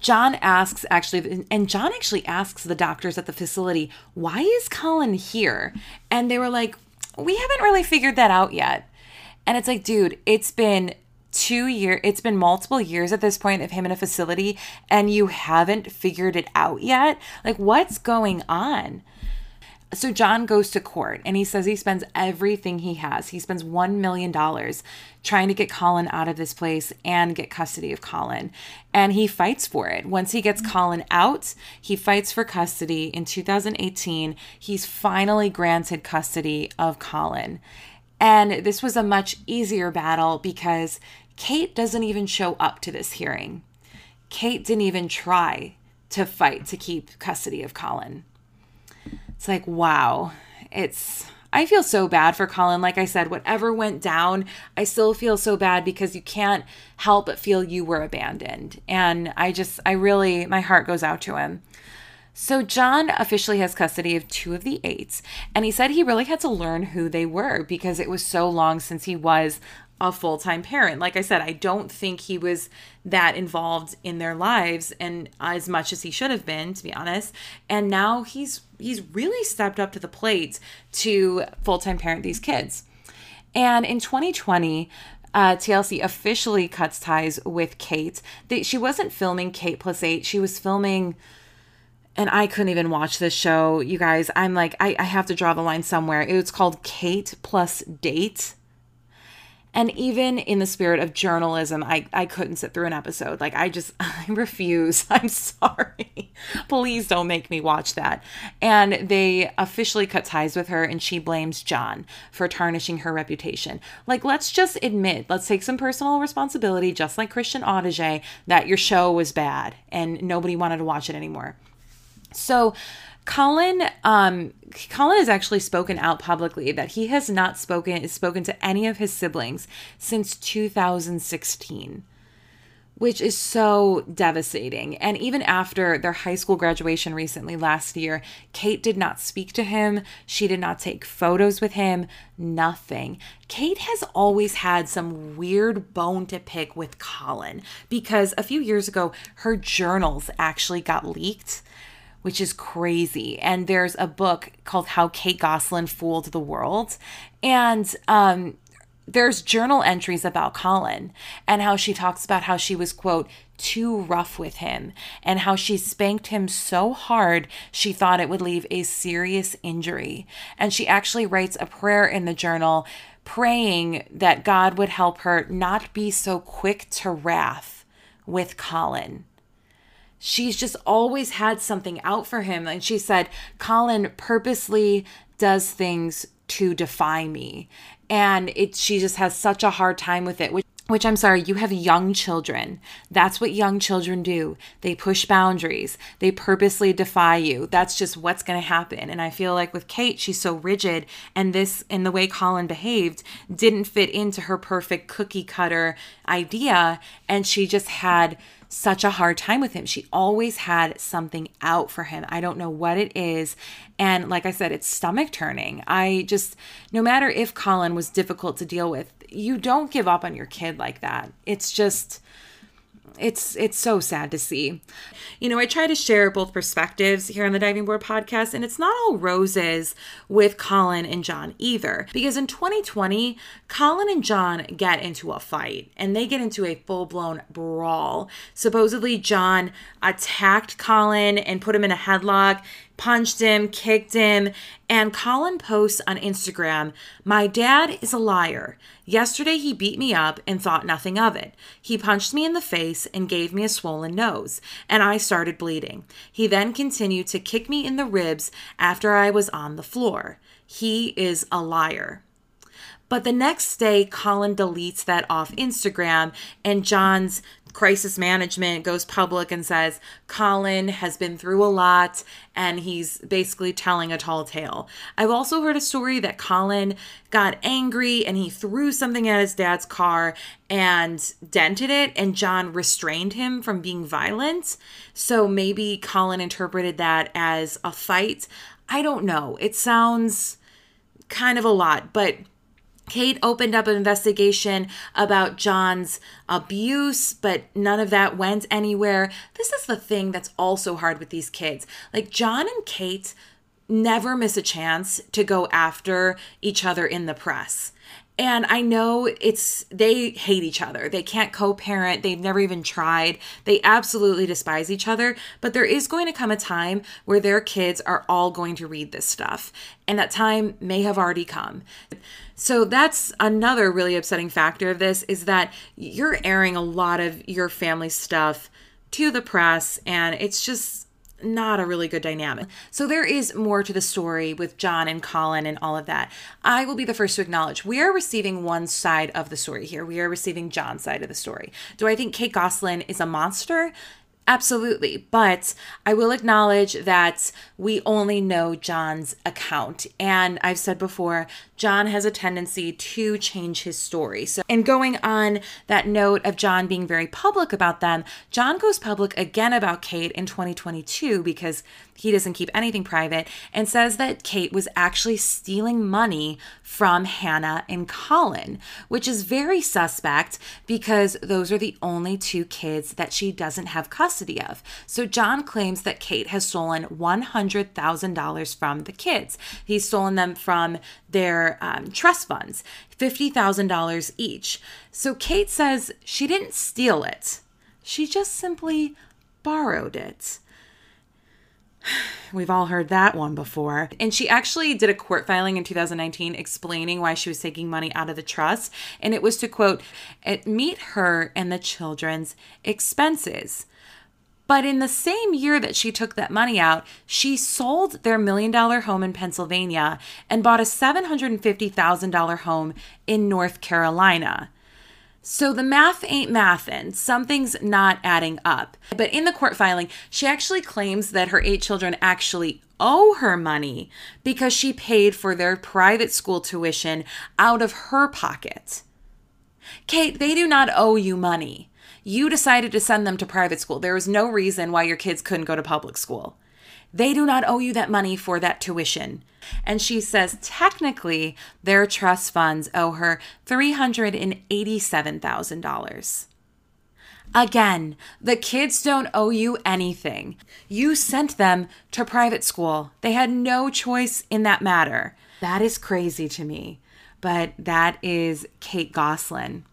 [SPEAKER 1] Jon asks actually, and Jon actually asks the doctors at the facility, why is Collin here? And they were like, we haven't really figured that out yet. And it's like, dude, it's been two years, it's been multiple years at this point of him in a facility, and you haven't figured it out yet. Like, what's going on? So Jon goes to court and he says he spends everything he has. He spends $1 million trying to get Collin out of this place and get custody of Collin. And he fights for it. Once he gets Collin out, he fights for custody. In 2018, he's finally granted custody of Collin. And this was a much easier battle because Kate doesn't even show up to this hearing. Kate didn't even try to fight to keep custody of Collin. It's like, wow. It's I feel so bad for Collin. Like I said, whatever went down, I still feel so bad because you can't help but feel you were abandoned. And I just, I really, my heart goes out to him. So, Jon officially has custody of two of the eights, and he said he really had to learn who they were because it was so long since he was a full time parent. Like I said, I don't think he was that involved in their lives and as much as he should have been, to be honest. And now he's he's really stepped up to the plate to full time parent these kids. And in 2020, uh, TLC officially cuts ties with Kate. She wasn't filming Kate plus eight. She was filming and I couldn't even watch this show, you guys. I'm like, I, I have to draw the line somewhere. It was called Kate plus Date And even in the spirit of journalism, I, I couldn't sit through an episode. Like, I just, I refuse. I'm sorry. Please don't make me watch that. And they officially cut ties with her, and she blames Jon for tarnishing her reputation. Like, let's just admit, let's take some personal responsibility, just like Christian Audige, that your show was bad and nobody wanted to watch it anymore. So, Collin, um, Collin has actually spoken out publicly that he has not spoken spoken to any of his siblings since 2016, which is so devastating. And even after their high school graduation recently last year, Kate did not speak to him. She did not take photos with him. Nothing. Kate has always had some weird bone to pick with Collin because a few years ago, her journals actually got leaked which is crazy. And there's a book called How Kate Gosselin Fooled the World. And um, there's journal entries about Collin and how she talks about how she was, quote, too rough with him and how she spanked him so hard she thought it would leave a serious injury. And she actually writes a prayer in the journal praying that God would help her not be so quick to wrath with Collin she's just always had something out for him. And she said, Collin purposely does things to defy me. And it she just has such a hard time with it, which which I'm sorry, you have young children. That's what young children do. They push boundaries. They purposely defy you. That's just what's going to happen. And I feel like with Kate, she's so rigid and this and the way Collin behaved didn't fit into her perfect cookie cutter idea and she just had such a hard time with him. She always had something out for him. I don't know what it is. And like I said, it's stomach turning. I just, no matter if Collin was difficult to deal with, you don't give up on your kid like that. It's just, it's it's so sad to see. You know, I try to share both perspectives here on the Diving Board podcast, and it's not all roses with Collin and Jon either. Because in 2020, Collin and Jon get into a fight and they get into a full blown brawl. Supposedly, Jon attacked Collin and put him in a headlock punched him, kicked him, and Collin posts on Instagram, My dad is a liar. Yesterday he beat me up and thought nothing of it. He punched me in the face and gave me a swollen nose, and I started bleeding. He then continued to kick me in the ribs after I was on the floor. He is a liar. But the next day, Collin deletes that off Instagram, and Jon's crisis management goes public and says Collin has been through a lot and he's basically telling a tall tale. I've also heard a story that Collin got angry and he threw something at his dad's car and dented it, and Jon restrained him from being violent. So maybe Collin interpreted that as a fight. I don't know. It sounds kind of a lot, but Kate opened up an investigation about Jon's abuse, but none of that went anywhere. This is the thing that's also hard with these kids. Like, Jon and Kate never miss a chance to go after each other in the press. And I know it's, they hate each other. They can't co parent. They've never even tried. They absolutely despise each other. But there is going to come a time where their kids are all going to read this stuff. And that time may have already come. So that's another really upsetting factor of this is that you're airing a lot of your family stuff to the press and it's just not a really good dynamic. So there is more to the story with Jon and Collin and all of that. I will be the first to acknowledge we are receiving one side of the story here. We are receiving Jon's side of the story. Do I think Kate Gosselin is a monster? Absolutely. But I will acknowledge that we only know Jon's account. And I've said before, Jon has a tendency to change his story. So, and going on that note of Jon being very public about them, Jon goes public again about Kate in 2022 because he doesn't keep anything private and says that Kate was actually stealing money from Hannah and Collin, which is very suspect because those are the only two kids that she doesn't have custody of. So Jon claims that Kate has stolen $100,000 from the kids. He's stolen them from their um, trust funds, $50,000 each. So Kate says she didn't steal it, she just simply borrowed it. We've all heard that one before. And she actually did a court filing in 2019 explaining why she was taking money out of the trust. And it was to quote, "It meet her and the children's expenses. But in the same year that she took that money out, she sold their million dollar home in Pennsylvania and bought a $750,000 home in North Carolina. So the math ain't mathin'. Something's not adding up. But in the court filing, she actually claims that her eight children actually owe her money because she paid for their private school tuition out of her pocket. Kate, they do not owe you money. You decided to send them to private school. There is no reason why your kids couldn't go to public school. They do not owe you that money for that tuition. And she says technically their trust funds owe her $387,000. Again, the kids don't owe you anything. You sent them to private school. They had no choice in that matter. That is crazy to me, but that is Kate Gosselin.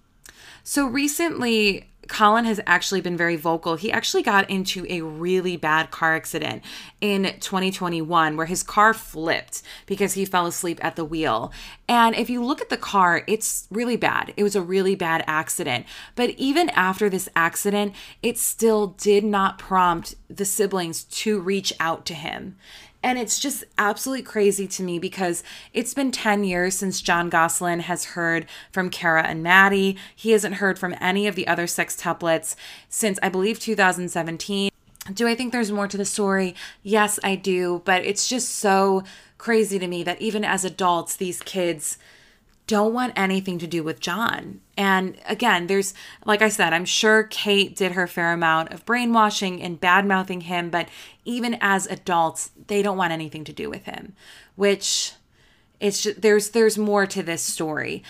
[SPEAKER 1] So recently, Collin has actually been very vocal. He actually got into a really bad car accident in 2021 where his car flipped because he fell asleep at the wheel. And if you look at the car, it's really bad. It was a really bad accident. But even after this accident, it still did not prompt the siblings to reach out to him. And it's just absolutely crazy to me because it's been 10 years since Jon Gosselin has heard from Cara and Mady. He hasn't heard from any of the other sextuplets since I believe 2017. Do I think there's more to the story? Yes, I do. But it's just so crazy to me that even as adults, these kids don't want anything to do with Jon. And again, there's, like I said, I'm sure Kate did her fair amount of brainwashing and bad mouthing him, but even as adults, they don't want anything to do with him, which it's just, there's there's more to this story.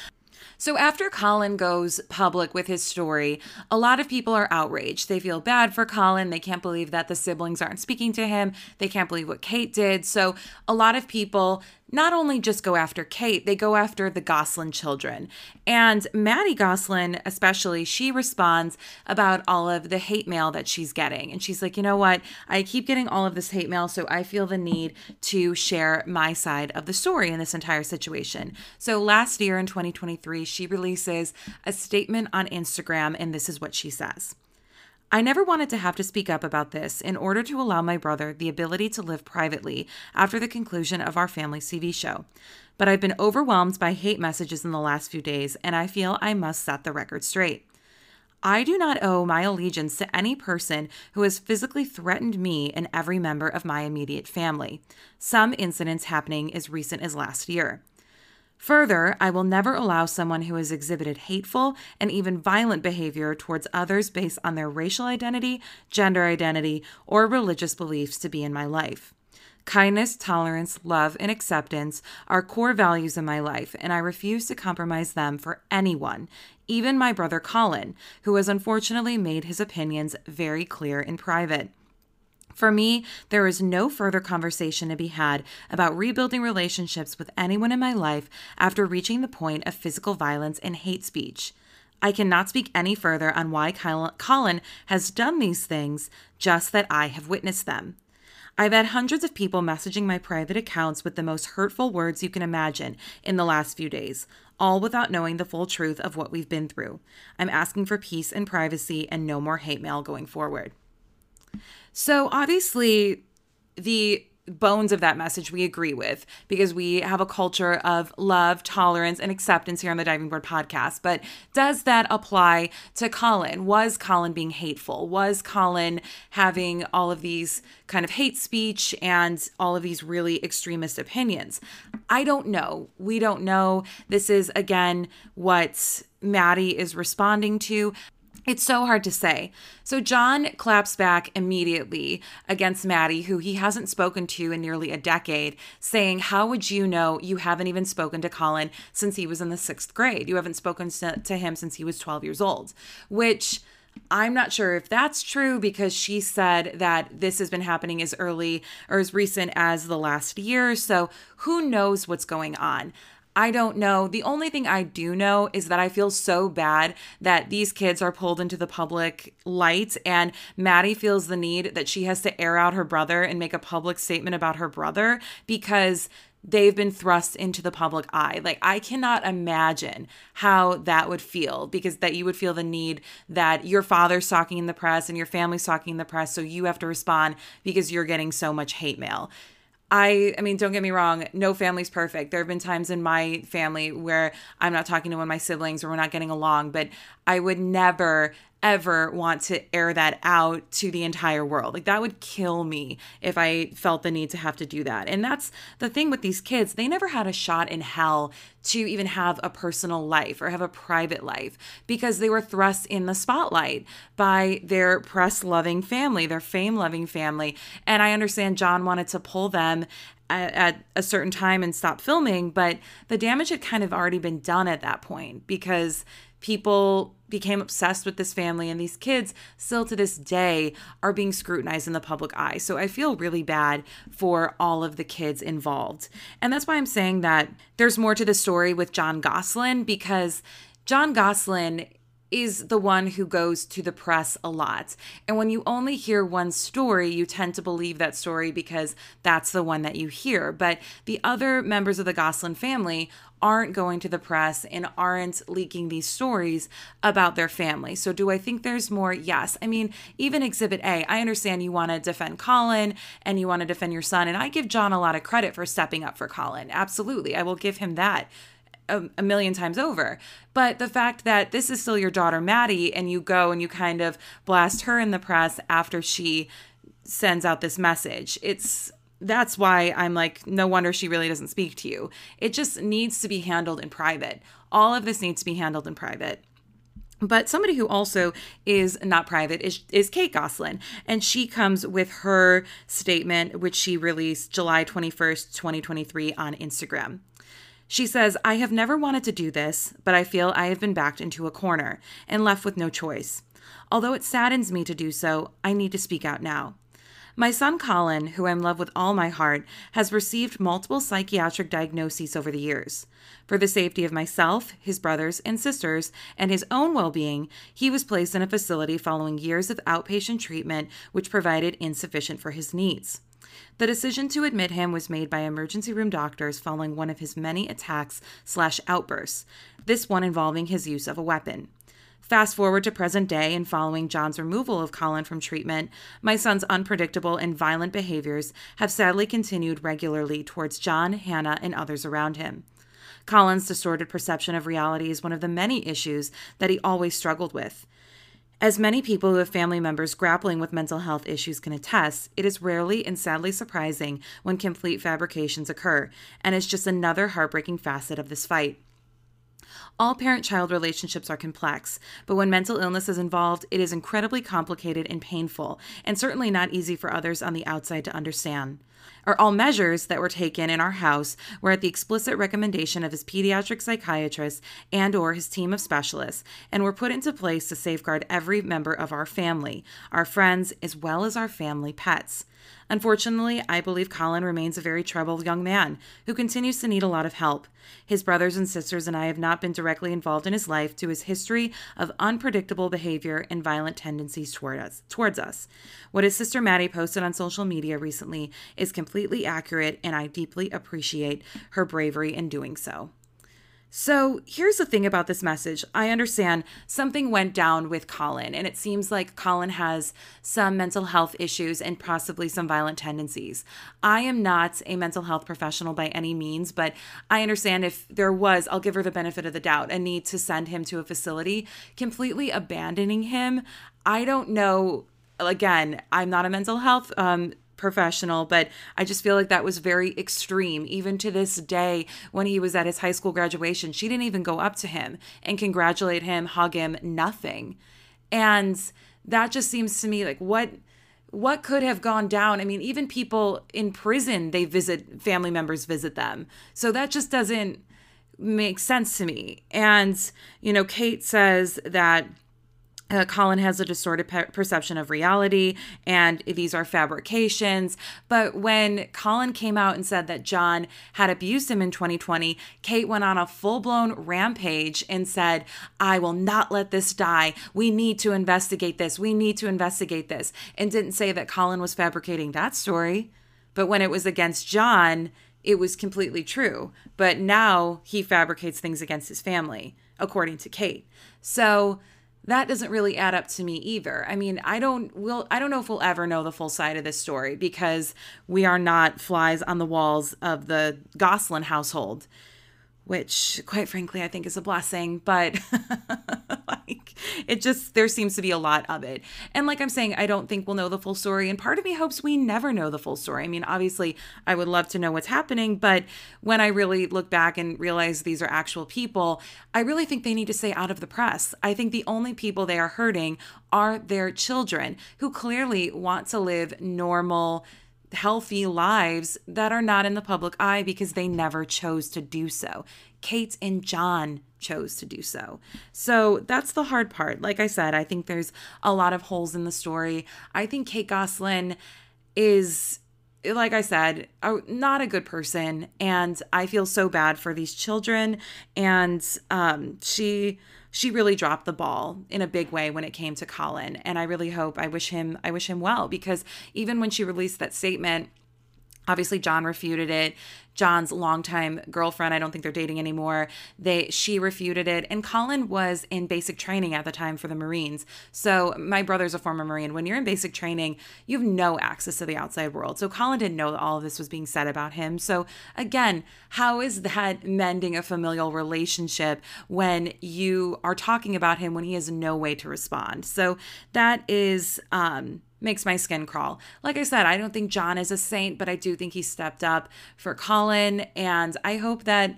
[SPEAKER 1] So after Collin goes public with his story, a lot of people are outraged. They feel bad for Collin. They can't believe that the siblings aren't speaking to him. They can't believe what Kate did. So a lot of people not only just go after Kate, they go after the Gosselin children. And Mady Gosselin, especially, she responds about all of the hate mail that she's getting. And she's like, you know what? I keep getting all of this hate mail, so I feel the need to share my side of the story in this entire situation. So last year in 2023, she releases a statement on Instagram, and this is what she says. I never wanted to have to speak up about this in order to allow my brother the ability to live privately after the conclusion of our family TV show. But I've been overwhelmed by hate messages in the last few days, and I feel I must set the record straight. I do not owe my allegiance to any person who has physically threatened me and every member of my immediate family, some incidents happening as recent as last year. Further, I will never allow someone who has exhibited hateful and even violent behavior towards others based on their racial identity, gender identity, or religious beliefs to be in my life. Kindness, tolerance, love, and acceptance are core values in my life, and I refuse to compromise them for anyone, even my brother Collin, who has unfortunately made his opinions very clear in private. For me, there is no further conversation to be had about rebuilding relationships with anyone in my life after reaching the point of physical violence and hate speech. I cannot speak any further on why Collin has done these things, just that I have witnessed them. I've had hundreds of people messaging my private accounts with the most hurtful words you can imagine in the last few days, all without knowing the full truth of what we've been through. I'm asking for peace and privacy and no more hate mail going forward. So obviously, the bones of that message we agree with because we have a culture of love, tolerance, and acceptance here on the Diving Bored podcast. But does that apply to Collin? Was Collin being hateful? Was Collin having all of these kind of hate speech and all of these really extremist opinions? I don't know. We don't know. This is, again, what Mady is responding to. It's so hard to say. So Jon claps back immediately against Mady, who he hasn't spoken to in nearly a decade, saying, How would you know you haven't even spoken to Collin since he was in the sixth grade? You haven't spoken to him since he was 12 years old, which. I'm not sure if that's true because she said that this has been happening as early or as recent as the last year. So who knows what's going on? I don't know. The only thing I do know is that I feel so bad that these kids are pulled into the public light, and Mady feels the need that she has to air out her brother and make a public statement about her brother because they've been thrust into the public eye. Like I cannot imagine how that would feel because that you would feel the need that your father's talking in the press and your family's talking in the press so you have to respond because you're getting so much hate mail. I I mean, don't get me wrong, no family's perfect. There have been times in my family where I'm not talking to one of my siblings or we're not getting along, but I would never ever want to air that out to the entire world. Like that would kill me if I felt the need to have to do that. And that's the thing with these kids, they never had a shot in hell to even have a personal life or have a private life because they were thrust in the spotlight by their press loving family, their fame loving family. And I understand Jon wanted to pull them at, a certain time and stop filming, but the damage had kind of already been done at that point because people became obsessed with this family and these kids still to this day are being scrutinized in the public eye. So I feel really bad for all of the kids involved. And that's why I'm saying that there's more to the story with Jon Gosselin because Jon Gosselin is the one who goes to the press a lot. And when you only hear one story, you tend to believe that story because that's the one that you hear. But the other members of the Gosselin family aren't going to the press and aren't leaking these stories about their family. So, do I think there's more? Yes. I mean, even Exhibit A, I understand you want to defend Collin and you want to defend your son. And I give Jon a lot of credit for stepping up for Collin. Absolutely. I will give him that a, a, million times over. But the fact that this is still your daughter, Mady, and you go and you kind of blast her in the press after she sends out this message, it's that's why I'm like, no wonder she really doesn't speak to you. It just needs to be handled in private. All of this needs to be handled in private. But somebody who also is not private is, is Kate Gosselin. And she comes with her statement, which she released July 21st, 2023, on Instagram. She says, I have never wanted to do this, but I feel I have been backed into a corner and left with no choice. Although it saddens me to do so, I need to speak out now. My son Collin, who I love with all my heart, has received multiple psychiatric diagnoses over the years. For the safety of myself, his brothers and sisters, and his own well being, he was placed in a facility following years of outpatient treatment, which provided insufficient for his needs. The decision to admit him was made by emergency room doctors following one of his many attacks slash outbursts, this one involving his use of a weapon. Fast forward to present day and following Jon's removal of Collin from treatment, my son's unpredictable and violent behaviors have sadly continued regularly towards Jon, Hannah, and others around him. Collin's distorted perception of reality is one of the many issues that he always struggled with. As many people who have family members grappling with mental health issues can attest, it is rarely and sadly surprising when complete fabrications occur, and is just another heartbreaking facet of this fight. All parent child relationships are complex, but when mental illness is involved, it is incredibly complicated and painful, and certainly not easy for others on the outside to understand. Or all measures that were taken in our house were at the explicit recommendation of his pediatric psychiatrist and or his team of specialists and were put into place to safeguard every member of our family, our friends, as well as our family pets. Unfortunately, I believe Collin remains a very troubled young man who continues to need a lot of help. His brothers and sisters and I have not been directly involved in his life due to his history of unpredictable behavior and violent tendencies toward us, towards us. What his sister Mady posted on social media recently is completely accurate, and I deeply appreciate her bravery in doing so. So here's the thing about this message. I understand something went down with Collin, and it seems like Collin has some mental health issues and possibly some violent tendencies. I am not a mental health professional by any means, but I understand if there was, I'll give her the benefit of the doubt, a need to send him to a facility, completely abandoning him. I don't know. Again, I'm not a mental health um, professional, but I just feel like that was very extreme. Even to this day, when he was at his high school graduation, she didn't even go up to him and congratulate him, hug him, nothing. And that just seems to me like what what could have gone down? I mean, even people in prison, they visit family members visit them. So that just doesn't make sense to me. And, you know, Kate says that uh, Collin has a distorted pe- perception of reality and these are fabrications. But when Collin came out and said that Jon had abused him in 2020, Kate went on a full blown rampage and said, I will not let this die. We need to investigate this. We need to investigate this. And didn't say that Collin was fabricating that story. But when it was against Jon, it was completely true. But now he fabricates things against his family, according to Kate. So that doesn't really add up to me either. I mean, I don't will I don't know if we'll ever know the full side of this story because we are not flies on the walls of the Gosselin household which quite frankly I think is a blessing, but like it just there seems to be a lot of it. And like I'm saying, I don't think we'll know the full story and part of me hopes we never know the full story. I mean, obviously I would love to know what's happening, but when I really look back and realize these are actual people, I really think they need to stay out of the press. I think the only people they are hurting are their children who clearly want to live normal healthy lives that are not in the public eye because they never chose to do so. Kate and Jon chose to do so. So that's the hard part. Like I said, I think there's a lot of holes in the story. I think Kate Gosselin is like I said, not a good person, and I feel so bad for these children. And um, she she really dropped the ball in a big way when it came to Collin. And I really hope I wish him I wish him well because even when she released that statement, obviously Jon refuted it. Jon's longtime girlfriend. I don't think they're dating anymore. They she refuted it, and Collin was in basic training at the time for the Marines. So my brother's a former Marine. When you're in basic training, you have no access to the outside world. So Collin didn't know all of this was being said about him. So again, how is that mending a familial relationship when you are talking about him when he has no way to respond? So that is um makes my skin crawl. Like I said, I don't think Jon is a saint, but I do think he stepped up for Collin. And I hope that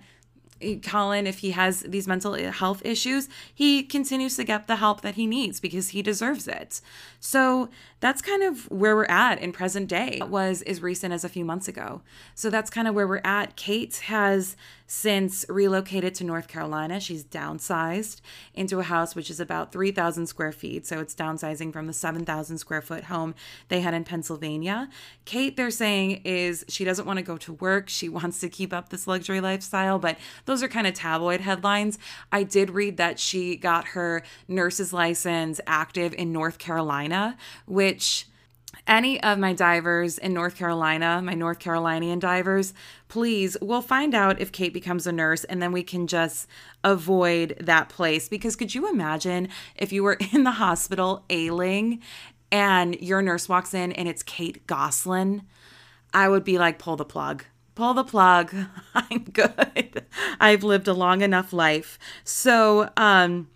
[SPEAKER 1] Collin, if he has these mental health issues, he continues to get the help that he needs because he deserves it. So that's kind of where we're at in present day. It was as recent as a few months ago. So that's kind of where we're at. Kate has since relocated to North Carolina. She's downsized into a house which is about 3,000 square feet. So it's downsizing from the 7,000 square foot home they had in Pennsylvania. Kate, they're saying, is she doesn't want to go to work. She wants to keep up this luxury lifestyle, but those are kind of tabloid headlines. I did read that she got her nurse's license active in North Carolina, which any of my divers in North Carolina, my North Carolinian divers, please, we'll find out if Kate becomes a nurse and then we can just avoid that place. Because could you imagine if you were in the hospital ailing and your nurse walks in and it's Kate Gosselin? I would be like, pull the plug. Pull the plug. I'm good. I've lived a long enough life. So, um,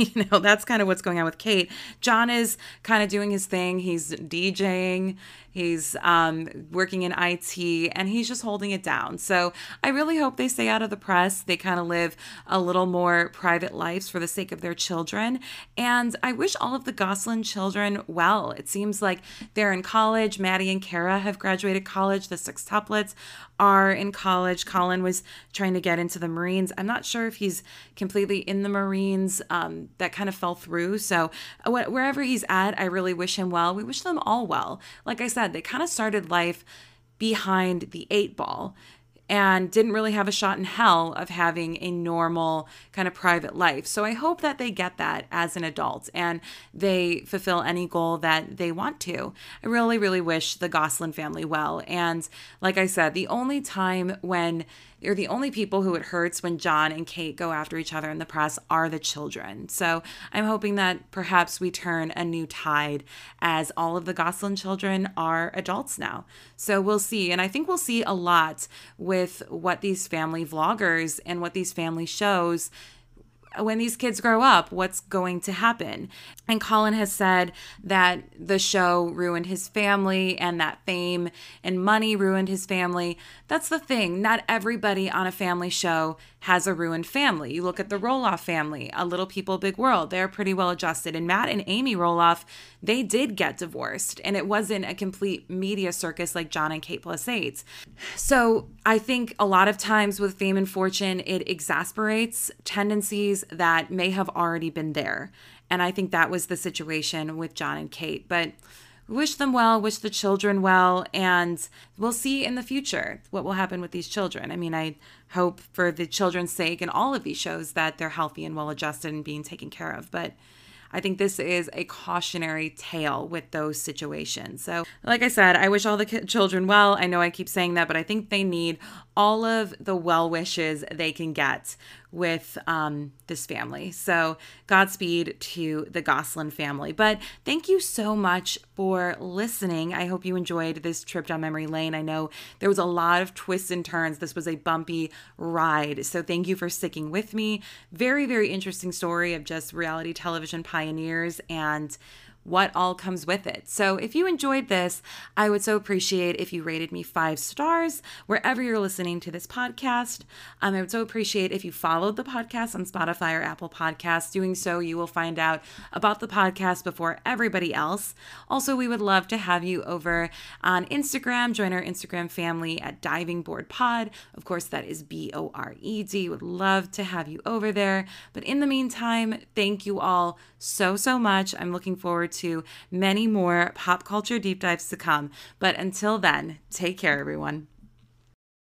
[SPEAKER 1] you know, that's kind of what's going on with Kate. John is kind of doing his thing. He's DJing, He's um, working in IT and he's just holding it down. So I really hope they stay out of the press. They kind of live a little more private lives for the sake of their children. And I wish all of the Gosselin children well. It seems like they're in college. Mady and Cara have graduated college. The sextuplets are in college. Collin was trying to get into the Marines. I'm not sure if he's completely in the Marines. Um, that kind of fell through. So wherever he's at, I really wish him well. We wish them all well. Like I said, said, they kind of started life behind the eight ball and didn't really have a shot in hell of having a normal kind of private life. So I hope that they get that as an adult and they fulfill any goal that they want to. I really, really wish the Gosselin family well. And like I said, the only time when they're the only people who it hurts when Jon and Kate go after each other in the press are the children. So I'm hoping that perhaps we turn a new tide as all of the Gosselin children are adults now. So we'll see. And I think we'll see a lot with what these family vloggers and what these family shows when these kids grow up, what's going to happen. And Collin has said that the show ruined his family and that fame and money ruined his family. That's the thing. Not everybody on a family show has a ruined family. You look at the Roloff family, A Little People, Big World, they're pretty well adjusted. And Matt and Amy Roloff, they did get divorced, and it wasn't a complete media circus like Jon and Kate plus eight. So I think a lot of times with fame and fortune, it exasperates tendencies that may have already been there. And I think that was the situation with Jon and Kate. But wish them well, wish the children well, and we'll see in the future what will happen with these children. I mean, I hope for the children's sake and all of these shows that they're healthy and well adjusted and being taken care of. But I think this is a cautionary tale with those situations. So, like I said, I wish all the children well. I know I keep saying that, but I think they need all of the well wishes they can get with um, this family. So, Godspeed to the Gosselin family. But thank you so much for listening. I hope you enjoyed this trip down memory lane. I know there was a lot of twists and turns. This was a bumpy ride. So, thank you for sticking with me. Very, very interesting story of just reality television pioneers and what all comes with it. So, if you enjoyed this, I would so appreciate if you rated me five stars wherever you're listening to this podcast. Um, I would so appreciate if you followed the podcast on Spotify or Apple Podcasts. Doing so, you will find out about the podcast before everybody else. Also, we would love to have you over on Instagram. Join our Instagram family at Diving Bored Pod. Of course, that is B O R E D. Would love to have you over there. But in the meantime, thank you all so, so much. I'm looking forward to many more pop culture deep dives to come. But until then, take care, everyone.